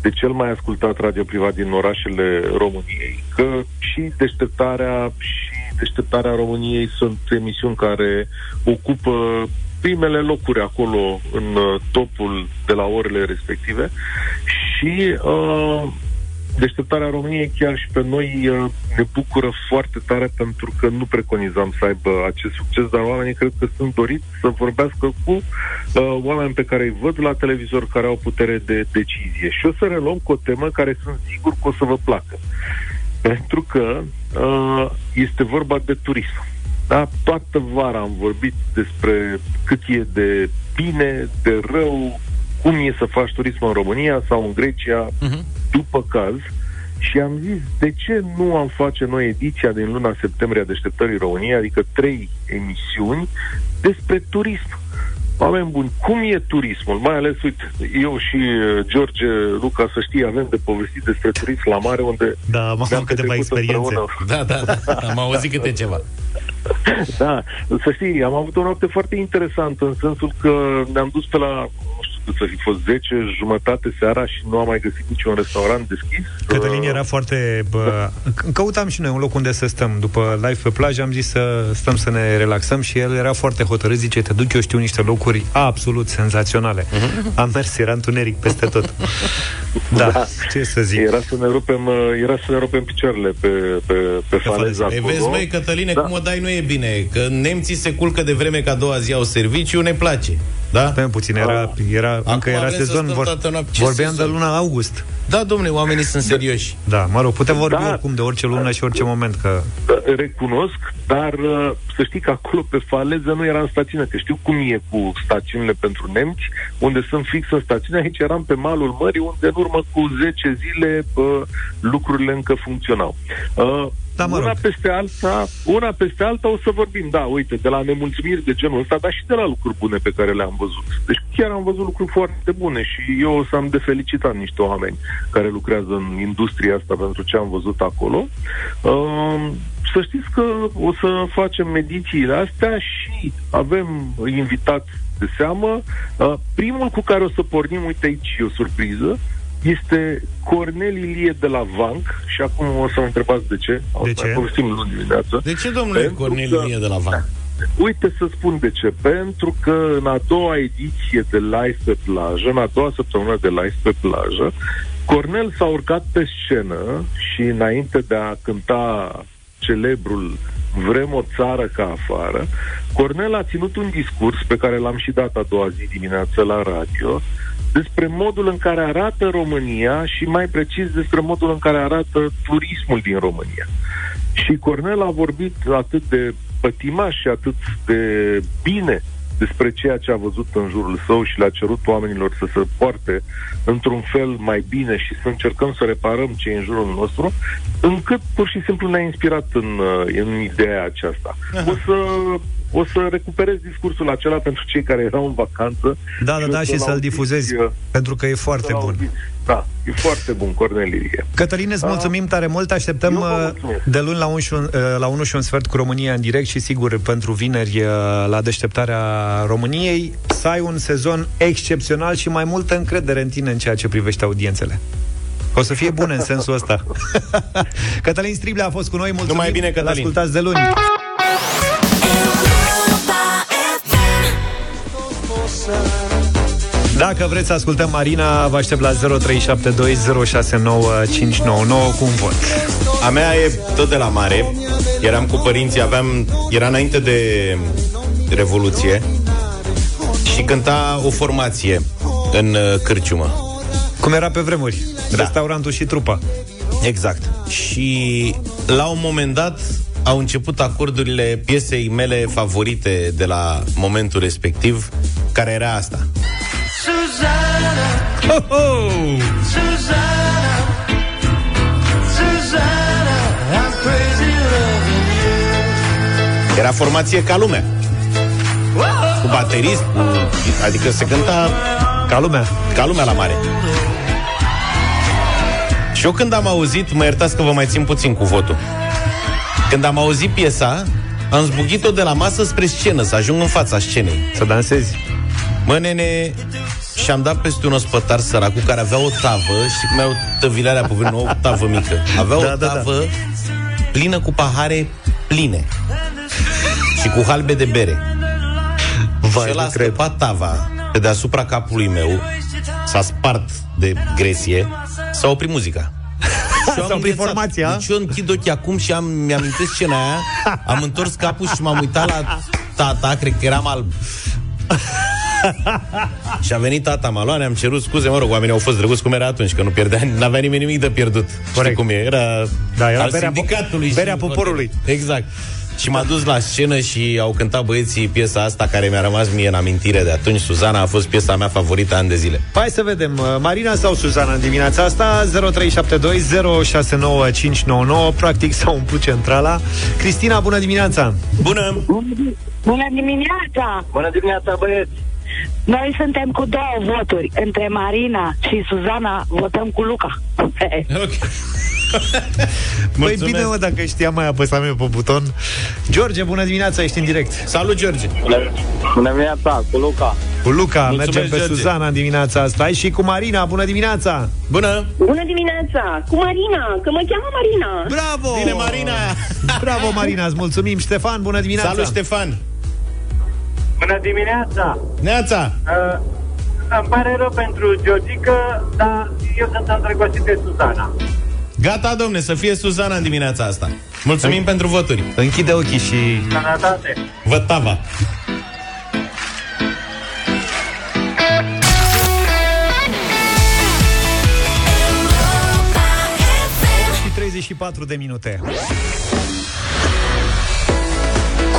Speaker 9: de cel mai ascultat radio privat din orașele României, că și deșteptarea și deșteptarea României sunt emisiuni care ocupă primele locuri acolo în uh, topul de la orele respective și uh, Deșteptarea României chiar și pe noi uh, ne bucură foarte tare pentru că nu preconizam să aibă acest succes, dar oamenii cred că sunt doriți să vorbească cu uh, oameni pe care îi văd la televizor care au putere de decizie. Și o să reluăm cu o temă care sunt sigur că o să vă placă. Pentru că uh, este vorba de turism. Da? Toată vara am vorbit despre cât e de bine, de rău, cum e să faci turism în România sau în Grecia, uh-huh. după caz. Și am zis, de ce nu am face noi ediția din luna septembrie a Deșteptării României, adică trei emisiuni despre turism. Oameni buni, cum e turismul? Mai ales, uite, eu și uh, George Luca, să știi, avem de povestit despre turism la mare, unde
Speaker 2: Da, am
Speaker 9: ne-am
Speaker 2: câteva
Speaker 9: petrecut
Speaker 2: experiențe.
Speaker 9: împreună.
Speaker 3: Da, da, da, am auzit câte ceva.
Speaker 9: Da, să știi, am avut o noapte foarte interesantă în sensul că ne-am dus pe la, nu știu cât să fi fost 10, jumătate seara și nu am mai găsit niciun restaurant deschis.
Speaker 2: Cătălin
Speaker 9: Uh,
Speaker 2: era foarte... Bă, căutam și noi un loc unde să stăm. După live pe plajă am zis să stăm să ne relaxăm și el era foarte hotărât. Zice, te duc, eu știu niște locuri absolut senzaționale. Am mers, era întuneric peste tot. Da,
Speaker 9: Da.
Speaker 2: ce să zic.
Speaker 9: Era să ne rupem, uh, era să ne rupem picioarele pe, pe, pe faleza
Speaker 3: E,
Speaker 9: acolo.
Speaker 3: vezi, măi, Cătăline,
Speaker 9: Da.
Speaker 3: cum o dai nu e bine. Că nemții se culcă de vreme ca a doua zi au serviciu, ne place. Da?
Speaker 2: Stai puțin, era, era,
Speaker 3: Acum
Speaker 2: încă era
Speaker 3: vrem să
Speaker 2: sezon.
Speaker 3: stăm toată noaptea. Ce
Speaker 2: vorbeam
Speaker 3: sezon?
Speaker 2: de luna august.
Speaker 3: Da, domnule, oamenii sunt serioși.
Speaker 2: Da, mă rog, putem vorbi
Speaker 9: Da.
Speaker 2: oricum de orice lună și orice moment, că
Speaker 9: Da, recunosc, dar uh, să știi că acolo pe faleză nu eram stațiune, că știu cum e cu stațiunile pentru nemți, unde sunt fix în stațiune, aici eram pe malul mării, unde în urmă cu 10 zile uh, lucrurile încă funcționau. Uh,
Speaker 2: Da, mă
Speaker 9: una
Speaker 2: rog.
Speaker 9: peste alta, una peste alta o să vorbim, da, uite, de la nemulțumiri de genul ăsta, dar și de la lucruri bune pe care le-am văzut. Deci chiar am văzut lucruri foarte bune și eu o să am de felicitat niște oameni care lucrează în industria asta pentru ce am văzut acolo. Uh, să știți că o să facem edițiile astea și avem invitați de seamă. Uh, primul cu care o să pornim, uite aici e o surpriză, este Cornel Ilie de la Vanc și acum o să mă întrebați de ce. O
Speaker 2: De
Speaker 9: să
Speaker 2: ce?
Speaker 9: mai povestim luni dimineață.
Speaker 3: De ce, domnule
Speaker 9: Pentru
Speaker 3: Cornel
Speaker 9: că-
Speaker 3: Ilie de la Van?
Speaker 9: Uite să spun de ce. Pentru că în a doua ediție de live pe plajă, în a doua săptămână de live pe plajă, Cornel s-a urcat pe scenă și înainte de a cânta celebrul Vrem o țară ca afară, Cornel a ținut un discurs pe care l-am și dat a doua zi dimineață la radio despre modul în care arată România și mai precis despre modul în care arată turismul din România. Și Cornel a vorbit atât de pătimaș și atât de bine despre ceea ce a văzut în jurul său și le-a cerut oamenilor să se poarte într-un fel mai bine și să încercăm să reparăm ce e în jurul nostru, încât pur și simplu ne-a inspirat în, uh, în ideea aceasta. O să, o să recuperez discursul acela pentru cei care erau în vacanță.
Speaker 2: Da, da,
Speaker 9: o
Speaker 2: da,
Speaker 9: să-l
Speaker 2: și să-l
Speaker 9: auziți,
Speaker 2: difuzezi,
Speaker 9: uh,
Speaker 2: pentru că e foarte
Speaker 9: să-l
Speaker 2: bun.
Speaker 9: auziți. Da, e foarte bun, Cornel Ilie.
Speaker 2: Cătăline, îți
Speaker 9: Da.
Speaker 2: mulțumim tare mult, așteptăm
Speaker 9: Eu vă
Speaker 2: uh,
Speaker 9: mulțumesc.
Speaker 2: de luni la 1, și un, uh, la 1 și un sfert cu România în direct și sigur pentru vineri uh, la deșteptarea României să ai un sezon excepțional și mai multă încredere în tine în ceea ce privește audiențele. O să fie bune în sensul ăsta. Cătălin Striblea a fost cu noi, mulțumim.
Speaker 3: Numai bine,
Speaker 2: Îl
Speaker 3: Cătălin.
Speaker 2: ascultați de luni. Dacă vreți să ascultăm Marina, vă aștept la 0372069599 cu un vot.
Speaker 3: A mea e tot de la mare. Eram cu părinții, aveam... Era înainte de Revoluție și cânta o formație în uh, cârciumă.
Speaker 2: Cum era pe vremuri,
Speaker 3: Da.
Speaker 2: restaurantul și trupa.
Speaker 3: Exact. Și la un moment dat au început acordurile piesei mele favorite de la momentul respectiv, care era asta.
Speaker 2: Ho, ho!
Speaker 3: Era formație ca lumea. Cu baterist, cu... adică se cânta
Speaker 2: Ca lumea.
Speaker 3: ca lumea la mare. Și eu când am auzit, mă iertați că vă mai țin puțin cu votul. Când am auzit piesa, am zbuchit-o de la masă spre scenă, să ajung în fața scenei.
Speaker 2: Să dansezi.
Speaker 3: Mă, nene, și am dat peste un ospătar săracul care avea o tavă, știi cum e o tăvilarea pe vreme, o tavă mică. Avea
Speaker 2: Da,
Speaker 3: o
Speaker 2: da, da.
Speaker 3: tavă plină cu pahare pline și cu halbe de bere.
Speaker 2: Vai,
Speaker 3: și el
Speaker 2: nu
Speaker 3: a
Speaker 2: cred.
Speaker 3: scăpat tava pe deasupra capului meu, s-a spart de gresie, s-a oprit muzica. Și eu am
Speaker 2: S-a oprit
Speaker 3: înghețat.
Speaker 2: formația?
Speaker 3: Deci eu închid ochii acum și am, mi-am scena aia, am întors capul și m-am uitat la tata, cred că eram alb. Și a venit tata, m-a luat, ne-am cerut scuze, mă rog, oamenii au fost drăguți cum era atunci, că nu pierdea, n-avea nimeni nimic de pierdut. Știi
Speaker 2: Corect.
Speaker 3: cum e? Era,
Speaker 2: Da, era
Speaker 3: al
Speaker 2: berea po-
Speaker 3: sindicatului.
Speaker 2: berea
Speaker 3: și-
Speaker 2: poporului.
Speaker 3: Exact. și m-a dus la scenă și au cântat băieții piesa asta care mi-a rămas mie în amintire de atunci. Suzana a fost piesa mea favorită ani de zile.
Speaker 2: Hai să vedem, uh, Marina sau Suzana în dimineața asta 0372069599 Practic s-a umplut centrala Cristina, bună dimineața
Speaker 3: Bună!
Speaker 10: Bună dimineața!
Speaker 11: Bună dimineața, băieți!
Speaker 10: Noi suntem cu două voturi. Între Marina și Suzana votăm cu Luca.
Speaker 3: Ok.
Speaker 2: Păi bine, mă, dacă știam mai apăsam eu pe buton George, bună dimineața, ești în direct
Speaker 3: Salut, George!
Speaker 11: Bună dimineața, cu Luca.
Speaker 2: Cu Luca,
Speaker 3: Mulțumesc,
Speaker 2: mergem pe
Speaker 3: George.
Speaker 2: Suzana în dimineața asta Hai și cu Marina, bună dimineața
Speaker 3: Bună!
Speaker 12: Bună dimineața! Cu Marina, că mă cheamă Marina.
Speaker 2: Bravo!
Speaker 3: Bine, Marina!
Speaker 2: Bravo, Marina, îți mulțumim Ștefan, bună dimineața
Speaker 3: Salut, Ștefan!
Speaker 11: Bună dimineața!
Speaker 3: Neața!
Speaker 11: Uh, îmi pare rău pentru Georgica, dar eu sunt îndrăgostit de Suzana.
Speaker 3: Gata, domne, să fie Suzana în dimineața asta. Mulțumim pentru voturi.
Speaker 2: Închide ochii și
Speaker 11: Sănătate!
Speaker 3: Vătava.
Speaker 2: și 34 de minute.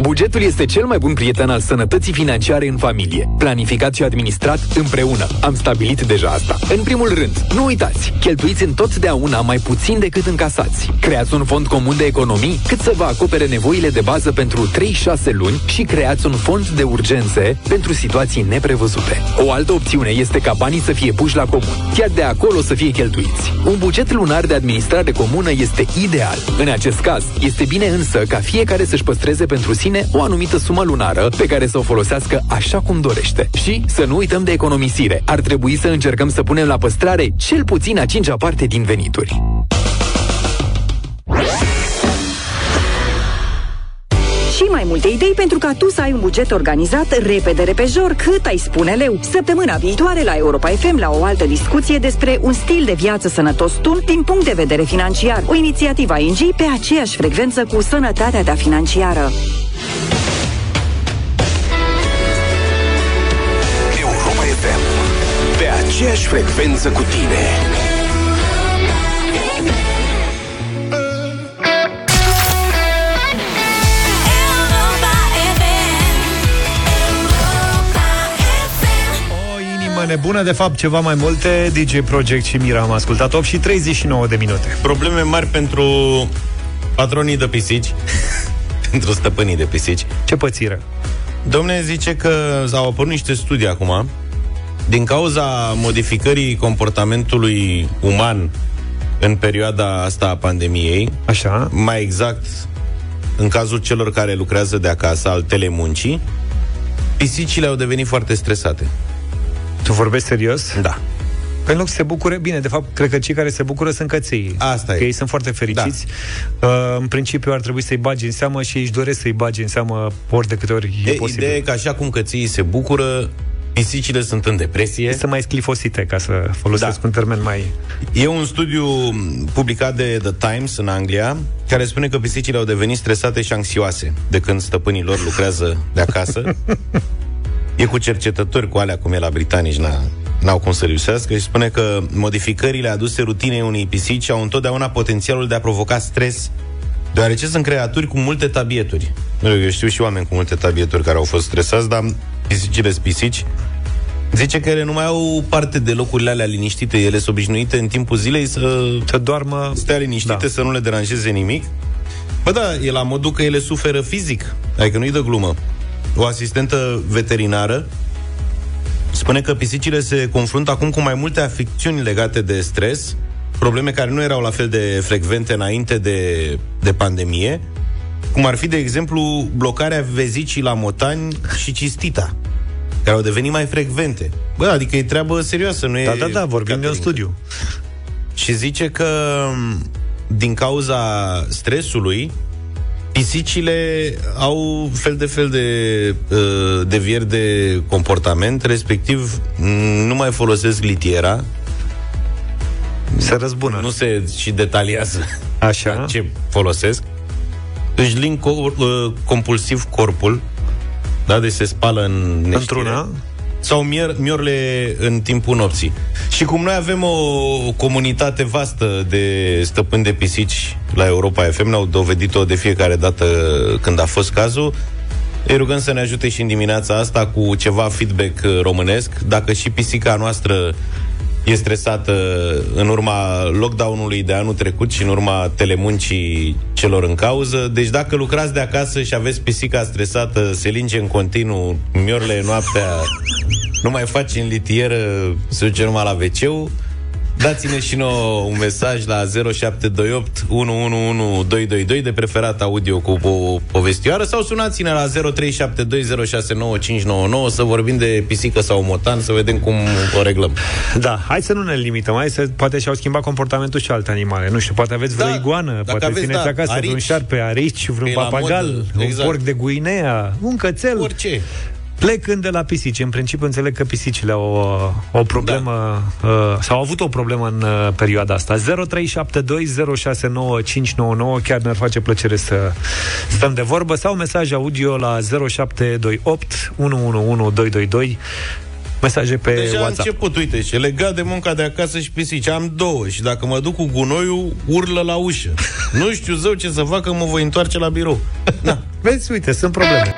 Speaker 13: Bugetul este cel mai bun prieten al sănătății financiare în familie. Planificat și administrat împreună. Am stabilit deja asta. În primul rând, nu uitați, cheltuiți întotdeauna mai puțin decât încasați. Creați un fond comun de economii cât să vă acopere nevoile de bază pentru 3-6 luni și creați un fond de urgențe pentru situații neprevăzute. O altă opțiune este ca banii să fie puși la comun, chiar de acolo să fie cheltuiți. Un buget lunar de administrare comună este ideal. În acest caz, este bine însă ca fiecare să-și păstreze pentru sine o anumită sumă lunară pe care să o folosească așa cum dorește. Și să nu uităm de economisire. Ar trebui să încercăm să punem la păstrare cel puțin a cincea parte din venituri.
Speaker 14: Și mai multe idei pentru ca tu să ai un buget organizat repede, repejor, cât ai spune leu. Săptămâna viitoare la Europa FM la o altă discuție despre un stil de viață sănătos tu din punct de vedere financiar. O inițiativă a ING pe aceeași frecvență cu sănătatea ta financiară.
Speaker 1: Europa FM Pe aceeași frecvență cu tine.
Speaker 2: O inimă nebună, de fapt ceva mai multe. DJ Project și Mira am ascultat 8 și 39 de minute.
Speaker 3: Probleme mari pentru patronii de pisici, pentru stăpânii de pisici.
Speaker 2: Ce pățiră?
Speaker 3: Domne, zice că au apărut niște studii acum din cauza modificării comportamentului uman în perioada asta a pandemiei.
Speaker 2: Așa.
Speaker 3: Mai exact, în cazul celor care lucrează de acasă, al telemuncii, pisicile au devenit foarte stresate.
Speaker 2: Tu vorbești serios?
Speaker 3: Da.
Speaker 2: Pe în loc să se bucure, bine, de fapt, cred că cei care se bucură sunt căței.
Speaker 3: Asta
Speaker 2: că
Speaker 3: e.
Speaker 2: ei sunt foarte fericiți. Da. Uh, în principiu ar trebui să-i bagi în seamă și își doresc să-i bagi în seamă ori de câte ori e,
Speaker 3: E,
Speaker 2: posibil.
Speaker 3: ideea e că așa cum căței se bucură, pisicile sunt în depresie.
Speaker 2: Sunt mai sclifosite, ca să folosesc da. un termen mai...
Speaker 3: E un studiu publicat de The Times în Anglia, care spune că pisicile au devenit stresate și anxioase de când stăpânii lor lucrează de acasă. e cu cercetători cu alea cum e la britanici, n-a, n-au cum să reușească și spune că modificările aduse rutinei unei pisici au întotdeauna potențialul de a provoca stres deoarece sunt creaturi cu multe tabieturi. Eu știu și oameni cu multe tabieturi care au fost stresați, dar pisicile sunt pisici. Zice că ele nu mai au parte de locurile alea liniștite, ele sunt obișnuite în timpul zilei să,
Speaker 2: să doarmă,
Speaker 3: stea liniștite, da. să nu le deranjeze nimic. Bă, da, e la modul că ele suferă fizic, adică nu-i de glumă. O asistentă veterinară Spune că pisicile se confruntă acum cu mai multe afecțiuni legate de stres, probleme care nu erau la fel de frecvente înainte de, de pandemie, cum ar fi, de exemplu, blocarea vezicii la motani și cistita, care au devenit mai frecvente. Bă, adică e treabă serioasă, nu e...
Speaker 2: Da, da, da, vorbim de un studiu.
Speaker 3: Și zice că din cauza stresului, pisicile au fel de fel de uh, devieri de comportament, respectiv nu mai folosesc litiera.
Speaker 2: Se răzbună.
Speaker 3: Nu se și detaliază
Speaker 2: Așa.
Speaker 3: ce folosesc. Își lin cor- uh, compulsiv corpul, da, deci se spală în neștire.
Speaker 2: Într-una?
Speaker 3: Sau mier, miorle în timpul nopții. Și cum noi avem o comunitate vastă de stăpâni de pisici la Europa FM, ne-au dovedit-o de fiecare dată când a fost cazul, îi rugăm să ne ajute și în dimineața asta cu ceva feedback uh, românesc. Dacă și pisica noastră e stresată în urma lockdown-ului de anul trecut și în urma telemuncii celor în cauză. Deci dacă lucrați de acasă și aveți pisica stresată, se linge în continuu, miorle noaptea, nu mai faci în litieră, se duce numai la wc Dați-ne și nouă un mesaj la 0728 111222 de preferat audio cu o povestioară sau sunați-ne la 0372069599 să vorbim de pisică sau motan, să vedem cum o reglăm.
Speaker 2: Da, hai să nu ne limităm, hai să, poate și-au schimbat comportamentul și alte animale. Nu știu, poate aveți vreo
Speaker 3: Da,
Speaker 2: iguană,
Speaker 3: dacă
Speaker 2: poate
Speaker 3: aveți,
Speaker 2: țineți
Speaker 3: da,
Speaker 2: acasă
Speaker 3: arici.
Speaker 2: vreun șarpe, arici, vreun
Speaker 3: E la
Speaker 2: papagal,
Speaker 3: modă,
Speaker 2: un
Speaker 3: exact.
Speaker 2: porc de Guinea, un cățel.
Speaker 3: Orice.
Speaker 2: Plecând de la pisici, în principiu înțeleg că pisicile au o, o problemă, da. uh, sau au avut o problemă în uh, perioada asta. 0372069599, chiar ne-ar face plăcere să stăm de vorbă, sau mesaj audio la 0728 111222 mesaje pe
Speaker 3: Deja a
Speaker 2: WhatsApp.
Speaker 3: început, uite, și legat de munca de acasă și pisici. Am două și dacă mă duc cu gunoiul, urlă la ușă. nu știu zău ce să fac, că mă voi întoarce la birou. Na.
Speaker 2: Vezi, uite, sunt probleme.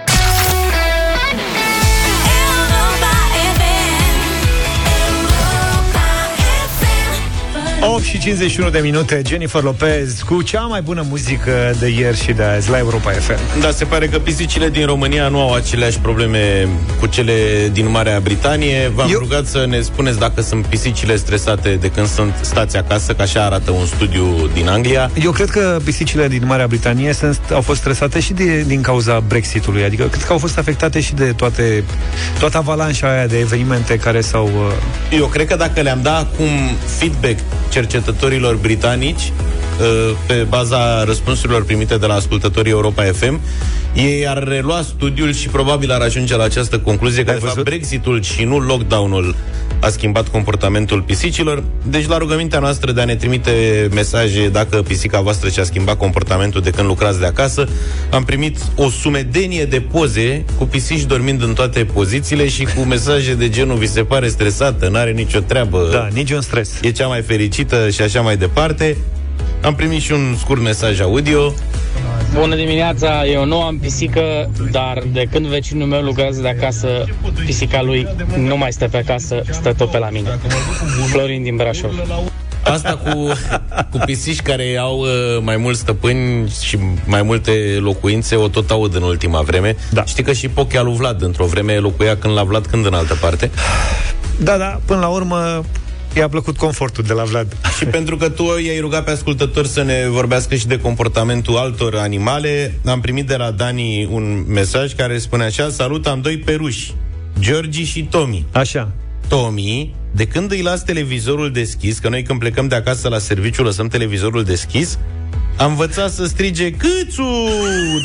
Speaker 2: 8 și 51 de minute, Jennifer Lopez cu cea mai bună muzică de ieri și de azi la Europa FM.
Speaker 3: Da, se pare că pisicile din România nu au aceleași probleme cu cele din Marea Britanie. V-am Eu... rugat să ne spuneți dacă sunt pisicile stresate de când sunt stați acasă, că așa arată un studiu din Anglia.
Speaker 2: Eu cred că pisicile din Marea Britanie sunt, au fost stresate și de, din cauza Brexitului, adică cred că au fost afectate și de toate, toată avalanșa aia de evenimente care s-au... Uh...
Speaker 3: Eu cred că dacă le-am dat acum feedback cercetătorilor britanici uh, pe baza răspunsurilor primite de la ascultătorii Europa FM, ei ar relua studiul și probabil ar ajunge la această concluzie că, de fapt, Brexitul și nu lockdown-ul a schimbat comportamentul pisicilor. Deci, la rugămintea noastră de a ne trimite mesaje dacă pisica voastră și-a schimbat comportamentul de când lucrați de acasă, am primit o sumedenie de poze cu pisici dormind în toate pozițiile și cu mesaje de genul vi se pare stresată, n-are nicio treabă.
Speaker 2: Da, niciun stres.
Speaker 3: E cea mai fericită și așa mai departe. Am primit și un scurt mesaj audio.
Speaker 15: Bună dimineața, eu nu am pisică, dar de când vecinul meu lucrează de acasă, pisica lui nu mai stă pe acasă, stă tot pe la mine. Florin din Brașov.
Speaker 3: Asta cu, cu pisici care au uh, mai mulți stăpâni și mai multe locuințe, o tot aud în ultima vreme. Da. Știi că și Pochea lui Vlad într-o vreme locuia când la Vlad, când în altă parte.
Speaker 2: Da, da, până la urmă i-a plăcut confortul de la Vlad.
Speaker 3: Și pentru că tu i-ai rugat pe ascultători să ne vorbească și de comportamentul altor animale, am primit de la Dani un mesaj care spune așa, salut, am doi peruși, Georgi și Tomi.
Speaker 2: Așa.
Speaker 3: Tomi, de când îi las televizorul deschis, că noi când plecăm de acasă la serviciu lăsăm televizorul deschis, am învățat să strige Câțu!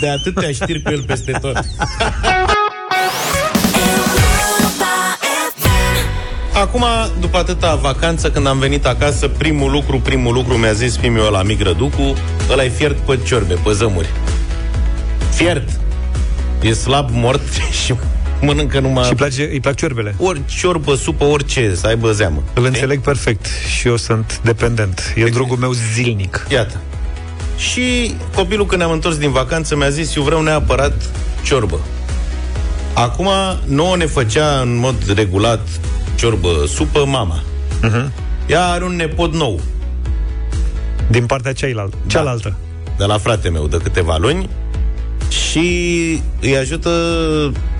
Speaker 3: De atâtea știri cu el peste tot. Acum, după atâta vacanță, când am venit acasă, primul lucru, primul lucru mi-a zis fimiul ăla mic răducu, ăla e fiert pe ciorbe, pe zămuri. Fiert. E slab, mort și mănâncă numai...
Speaker 2: Și place, îi plac ciorbele.
Speaker 3: Ori ciorbă, supă, orice, să aibă zeamă.
Speaker 2: Îl înțeleg perfect și eu sunt dependent. E drogul meu zilnic.
Speaker 3: Iată. Și copilul când ne-am întors din vacanță mi-a zis, eu vreau neapărat ciorbă. Acum, nouă ne făcea în mod regulat ciorbă, supă, mama.
Speaker 2: Uh-huh.
Speaker 3: Ea are un nepot nou.
Speaker 2: Din partea cealaltă. cealaltă.
Speaker 3: De la frate meu, de câteva luni. Și îi ajută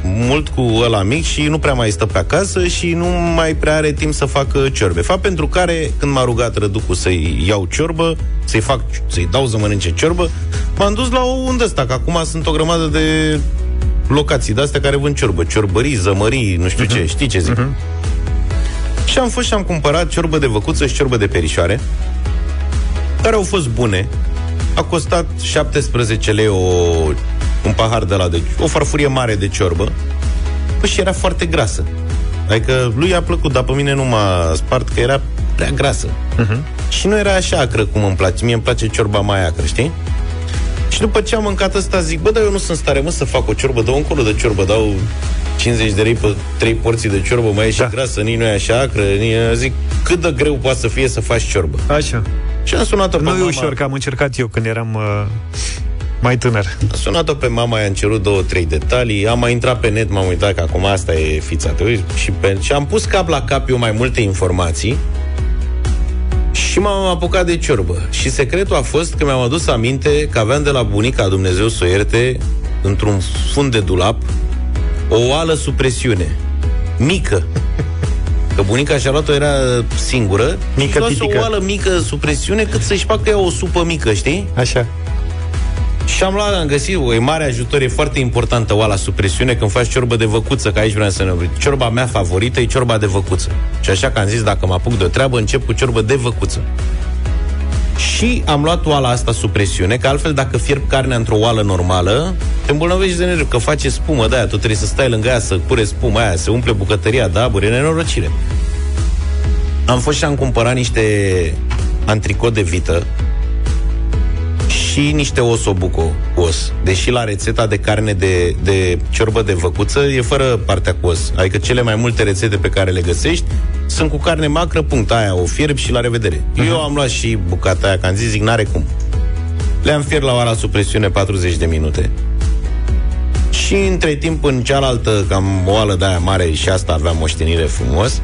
Speaker 3: mult cu ăla mic și nu prea mai stă pe acasă și nu mai prea are timp să facă ciorbe. Fapt pentru care, când m-a rugat răducul să-i iau ciorbă, să-i fac, să-i dau să mănânce ciorbă, m-am dus la o undă asta, că acum sunt o grămadă de locații de-astea care vând ciorbă, ciorbării, zămării, nu știu uh-huh. ce, știi ce zic? Uh-huh. Și am fost și am cumpărat ciorbă de văcuță și ciorbă de perișoare, care au fost bune. A costat 17 lei o, un pahar de la de o farfurie mare de ciorbă. Păi și era foarte grasă. Adică lui a plăcut, dar pe mine nu m-a spart că era prea grasă. Uh-huh. Și nu era așa acră cum îmi place. Mie îmi place ciorba mai acră, știi? Și după ce am mâncat asta, zic, bă, dar eu nu sunt stare, mă, să fac o ciorbă, dau încolo de ciorbă, dau 50 de lei pe 3 porții de ciorbă, mai e și da. grasă, nici nu e așa acră, nici, zic, cât de greu poate să fie să faci ciorbă.
Speaker 2: Așa.
Speaker 3: Și am sunat-o pe
Speaker 2: Nu e
Speaker 3: mama.
Speaker 2: ușor, că am încercat eu când eram uh, mai tânăr.
Speaker 3: Am sunat-o pe mama, i-am cerut două, trei detalii, am mai intrat pe net, m-am uitat că acum asta e fița, te uiți, și, pe, și am pus cap la cap eu mai multe informații și m-am apucat de ciorbă. Și secretul a fost că mi-am adus aminte că aveam de la bunica Dumnezeu să o ierte într-un fund de dulap o oală sub presiune. Mică. Că bunica și-a luat-o era singură
Speaker 2: Mică,
Speaker 3: și
Speaker 2: pitică.
Speaker 3: o oală mică sub presiune cât să-și facă ea o supă mică, știi?
Speaker 2: Așa.
Speaker 3: Și am luat, am găsit, o e mare ajutor, e foarte importantă oala sub presiune când faci ciorbă de văcuță, că aici vreau să ne oprim. Ciorba mea favorită e ciorba de văcuță. Și așa că am zis, dacă mă apuc de o treabă, încep cu ciorbă de văcuță. Și am luat oala asta sub presiune, că altfel dacă fierb carnea într-o oală normală, te îmbolnăvești de nervi, că face spumă de aia, tu trebuie să stai lângă ea, să pure spuma aia, se umple bucătăria de aburi, e nenorocire. Am fost și am cumpărat niște antricot de vită, și niște osobuco cu os. Deși la rețeta de carne de, de ciorbă de văcuță e fără partea cu os. Adică cele mai multe rețete pe care le găsești sunt cu carne macră, punct, aia o fierb și la revedere. Uh-huh. Eu am luat și bucata aia, că am zis, zic, n-are cum. Le-am fiert la oara sub presiune 40 de minute. Și între timp, în cealaltă, cam o oală de aia mare și asta avea moștenire frumos,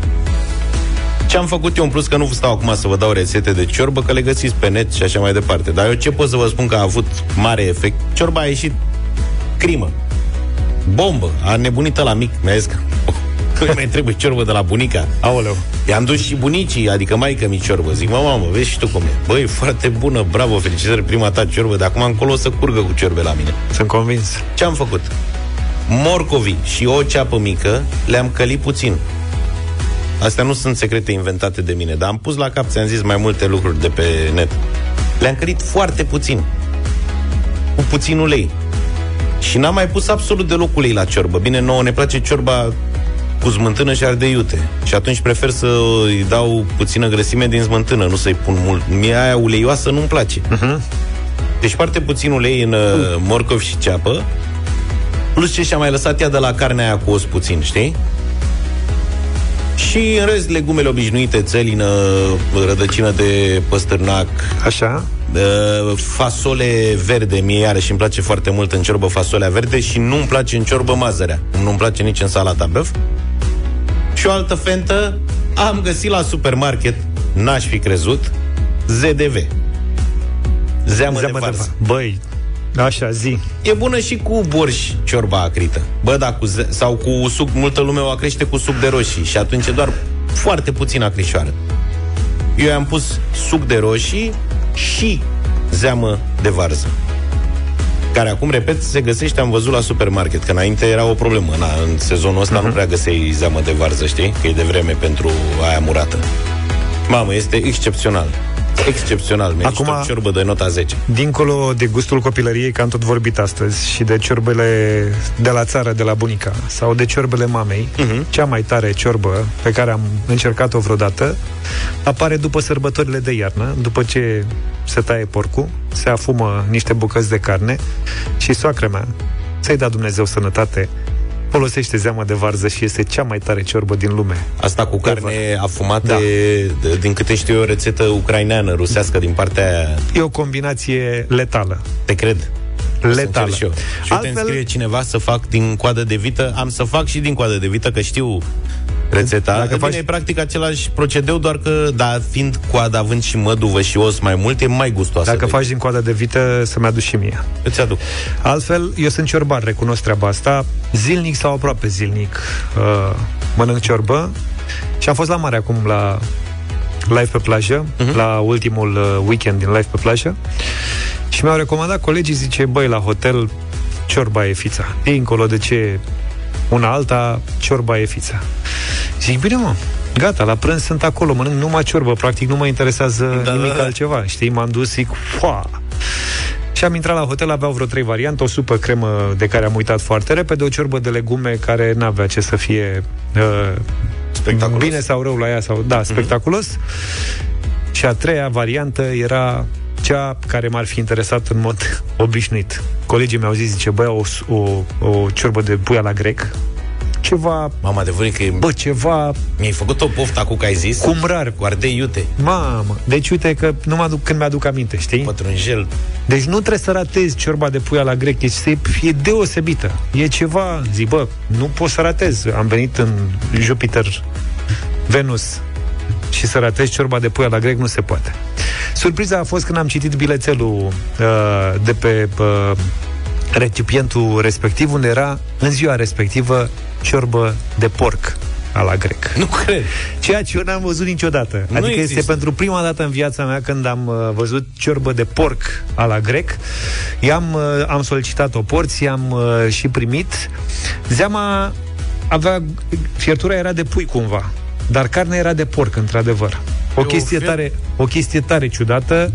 Speaker 3: ce am făcut eu în plus, că nu stau acum să vă dau rețete de ciorbă, că le găsiți pe net și așa mai departe. Dar eu ce pot să vă spun că a avut mare efect? Ciorba a ieșit crimă. Bombă. A nebunit la mic. Mi-a zis că nu mai trebuie ciorbă de la bunica.
Speaker 2: Aoleu.
Speaker 3: I-am dus și bunicii, adică maică mi ciorbă. Zic, mă, mamă, vezi și tu cum e. Băi, foarte bună, bravo, felicitări, prima ta ciorbă, de acum încolo o să curgă cu ciorbe la mine.
Speaker 2: Sunt convins.
Speaker 3: Ce am făcut? Morcovi și o ceapă mică le-am călit puțin. Astea nu sunt secrete inventate de mine, dar am pus la cap, ți-am zis mai multe lucruri de pe net. Le-am călit foarte puțin. Cu puțin ulei. Și n-am mai pus absolut deloc ulei la ciorbă. Bine, nouă ne place ciorba cu smântână și ardei iute. Și atunci prefer să îi dau puțină grăsime din smântână, nu să-i pun mult. Mie aia uleioasă nu-mi place.
Speaker 2: Uh-huh.
Speaker 3: Deci foarte puțin ulei în uh, morcov și ceapă, plus ce și-a mai lăsat ea de la carnea aia cu os puțin, știi? Și în rest, legumele obișnuite, țelină, rădăcină de păstârnac.
Speaker 2: Așa.
Speaker 3: Uh, fasole verde, mie iarăși îmi place foarte mult în ciorbă fasolea verde și nu-mi place în ciorbă mazărea. Nu-mi place nici în salata băf. Și o altă fentă am găsit la supermarket, n-aș fi crezut, ZDV. Zeamă,
Speaker 2: Zeamă
Speaker 3: de
Speaker 2: de
Speaker 3: varză.
Speaker 2: Băi, așa, zi.
Speaker 3: E bună și cu borș ciorba acrită. Bă, da, cu ze- sau cu suc, multă lume o acrește cu suc de roșii și atunci e doar foarte puțin acrișoară. Eu i-am pus suc de roșii și zeamă de varză. Care acum, repet, se găsește, am văzut la supermarket, că înainte era o problemă. Na, în sezonul ăsta uh-huh. nu prea găseai zeamă de varză, știi? Că e de vreme pentru aia murată. Mamă, este excepțional. Excepțional. Mi-a
Speaker 2: Acum-
Speaker 3: Acum... o ciorbă de nota 10.
Speaker 2: Dincolo de gustul copilăriei, că am tot vorbit astăzi, și de ciorbele de la țară, de la bunica, sau de ciorbele mamei, uh-huh. cea mai tare ciorbă pe care am încercat-o vreodată, apare după sărbătorile de iarnă, după ce se taie porcul, se afumă niște bucăți de carne și soacră mea, să-i da Dumnezeu sănătate, folosește zeamă de varză și este cea mai tare ciorbă din lume.
Speaker 3: Asta cu carne afumată, da. de, din câte știu eu, o rețetă ucraineană, rusească, din partea aia.
Speaker 2: E o combinație letală.
Speaker 3: Te cred. O să
Speaker 2: Letală.
Speaker 3: încerc Și, eu. și uite, îmi scrie cineva să fac din coadă de vită. Am să fac și din coadă de vită, că știu rețeta.
Speaker 2: Dacă
Speaker 3: Dacă
Speaker 2: faci-
Speaker 3: faci... e practic același procedeu, doar că, da, fiind coada având și măduvă și os mai mult, e mai gustoasă.
Speaker 2: Dacă
Speaker 3: de-
Speaker 2: faci din coada de vită, să-mi aduci și mie.
Speaker 3: Îți aduc.
Speaker 2: Altfel, eu sunt ciorbar, recunosc treaba asta. Zilnic sau aproape zilnic uh, mănânc ciorbă și am fost la mare acum la live pe plajă, uh-huh. la ultimul uh, weekend din live pe plajă și mi-au recomandat colegii, zice, băi, la hotel ciorba e fița. Dincolo de ce una alta, ciorba e fița. Zic, bine mă, gata, la prânz sunt acolo, mănânc numai ciorbă, practic nu mă interesează da, nimic
Speaker 3: da, da.
Speaker 2: altceva. Știi, m-am dus, zic, foa, și am intrat la hotel, aveau vreo trei variante, o supă cremă de care am uitat foarte repede, o ciorbă de legume care n-avea ce să fie uh,
Speaker 3: Spectaculos.
Speaker 2: bine sau rău la ea, sau da, spectaculos. Și a treia variantă era cea care m-ar fi interesat în mod obișnuit. Colegii mi-au zis, zice, băi, o, o, o ciorbă de puia la grec, ceva,
Speaker 3: Mamă, adevărul e că e-
Speaker 2: bă, ceva
Speaker 3: mi-ai făcut o poftă acum că ai zis.
Speaker 2: cum rar.
Speaker 3: Cu ardei iute,
Speaker 2: Mamă, deci uite că nu mă aduc, când mi-aduc aminte, știi?
Speaker 3: pătrunjel.
Speaker 2: Deci nu trebuie să ratezi ciorba de puia la grec, este, e deosebită. E ceva, zi, bă, nu poți să ratezi. Am venit în Jupiter, Venus și să ratezi ciorba de puia la grec nu se poate. Surpriza a fost când am citit bilețelul uh, de pe uh, recipientul respectiv, unde era în ziua respectivă ciorbă de porc a la grec.
Speaker 3: Nu cred.
Speaker 2: Ceea ce eu n-am văzut niciodată.
Speaker 3: Nu
Speaker 2: adică
Speaker 3: există.
Speaker 2: este pentru prima dată în viața mea când am uh, văzut ciorbă de porc a la grec. I-am uh, am solicitat o porție, am uh, și primit. Zeama avea fiertura era de pui cumva, dar carnea era de porc într-adevăr. O
Speaker 3: E o
Speaker 2: chestie,
Speaker 3: fier-
Speaker 2: tare, o chestie tare ciudată,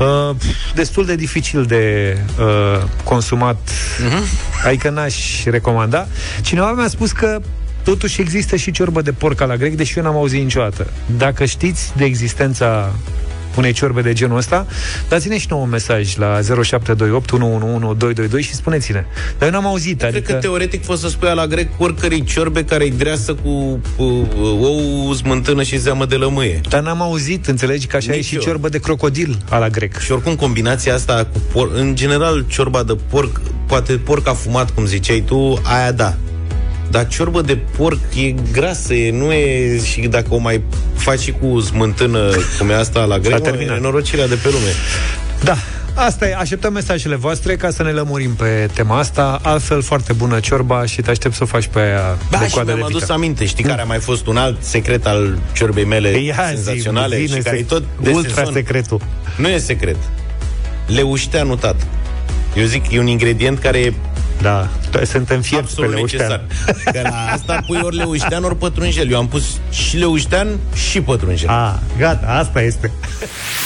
Speaker 2: uh, destul de dificil de uh, consumat, uh-huh. adică n-aș recomanda. Cineva mi-a spus că totuși există și ciorbă de porc la grec, deși eu n-am auzit niciodată. Dacă știți de existența unei ciorbe de genul ăsta, dați-ne și nouă un mesaj la 0728 111 222 și spuneți-ne. Dar eu n-am auzit,
Speaker 3: Cred
Speaker 2: adică...
Speaker 3: că teoretic poți să spui la grec oricărei ciorbe care e dreasă cu uh, ou, smântână și zeamă de lămâie.
Speaker 2: Dar n-am auzit, înțelegi că așa
Speaker 3: Nici
Speaker 2: e și
Speaker 3: eu.
Speaker 2: ciorbă de crocodil a la grec.
Speaker 3: Și oricum combinația asta cu porc, în general ciorba de porc, poate porc afumat, cum ziceai tu, aia da. Dar ciorbă de porc e grasă, e, nu e și dacă o mai faci și cu smântână, cum e asta la grec, mă, e
Speaker 2: terminat.
Speaker 3: nenorocirea de pe lume.
Speaker 2: Da, asta e. Așteptăm mesajele voastre ca să ne lămurim pe tema asta. Altfel, foarte bună ciorba și te aștept să o faci pe aia
Speaker 3: Da,
Speaker 2: de
Speaker 3: și
Speaker 2: coadă de
Speaker 3: mi-am adus
Speaker 2: vită.
Speaker 3: aminte, știi care a mai fost un alt secret al ciorbei mele
Speaker 2: Ia zi,
Speaker 3: senzaționale
Speaker 2: zine
Speaker 3: și care
Speaker 2: sec-
Speaker 3: e tot de
Speaker 2: ultra
Speaker 3: sezon.
Speaker 2: secretul.
Speaker 3: Nu e secret. Leușteanul, tată. Eu zic, e un ingredient care e
Speaker 2: Da, suntem fierți pe
Speaker 3: absolut
Speaker 2: leuștean.
Speaker 3: necesar. Că la asta pui ori leuștean, ori pătrunjel. Eu am pus și leuștean și pătrunjel.
Speaker 2: A, gata, asta este.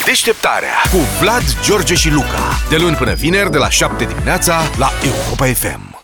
Speaker 1: Deșteptarea cu Vlad, George și Luca. De luni până vineri, de la 7 dimineața, la Europa FM.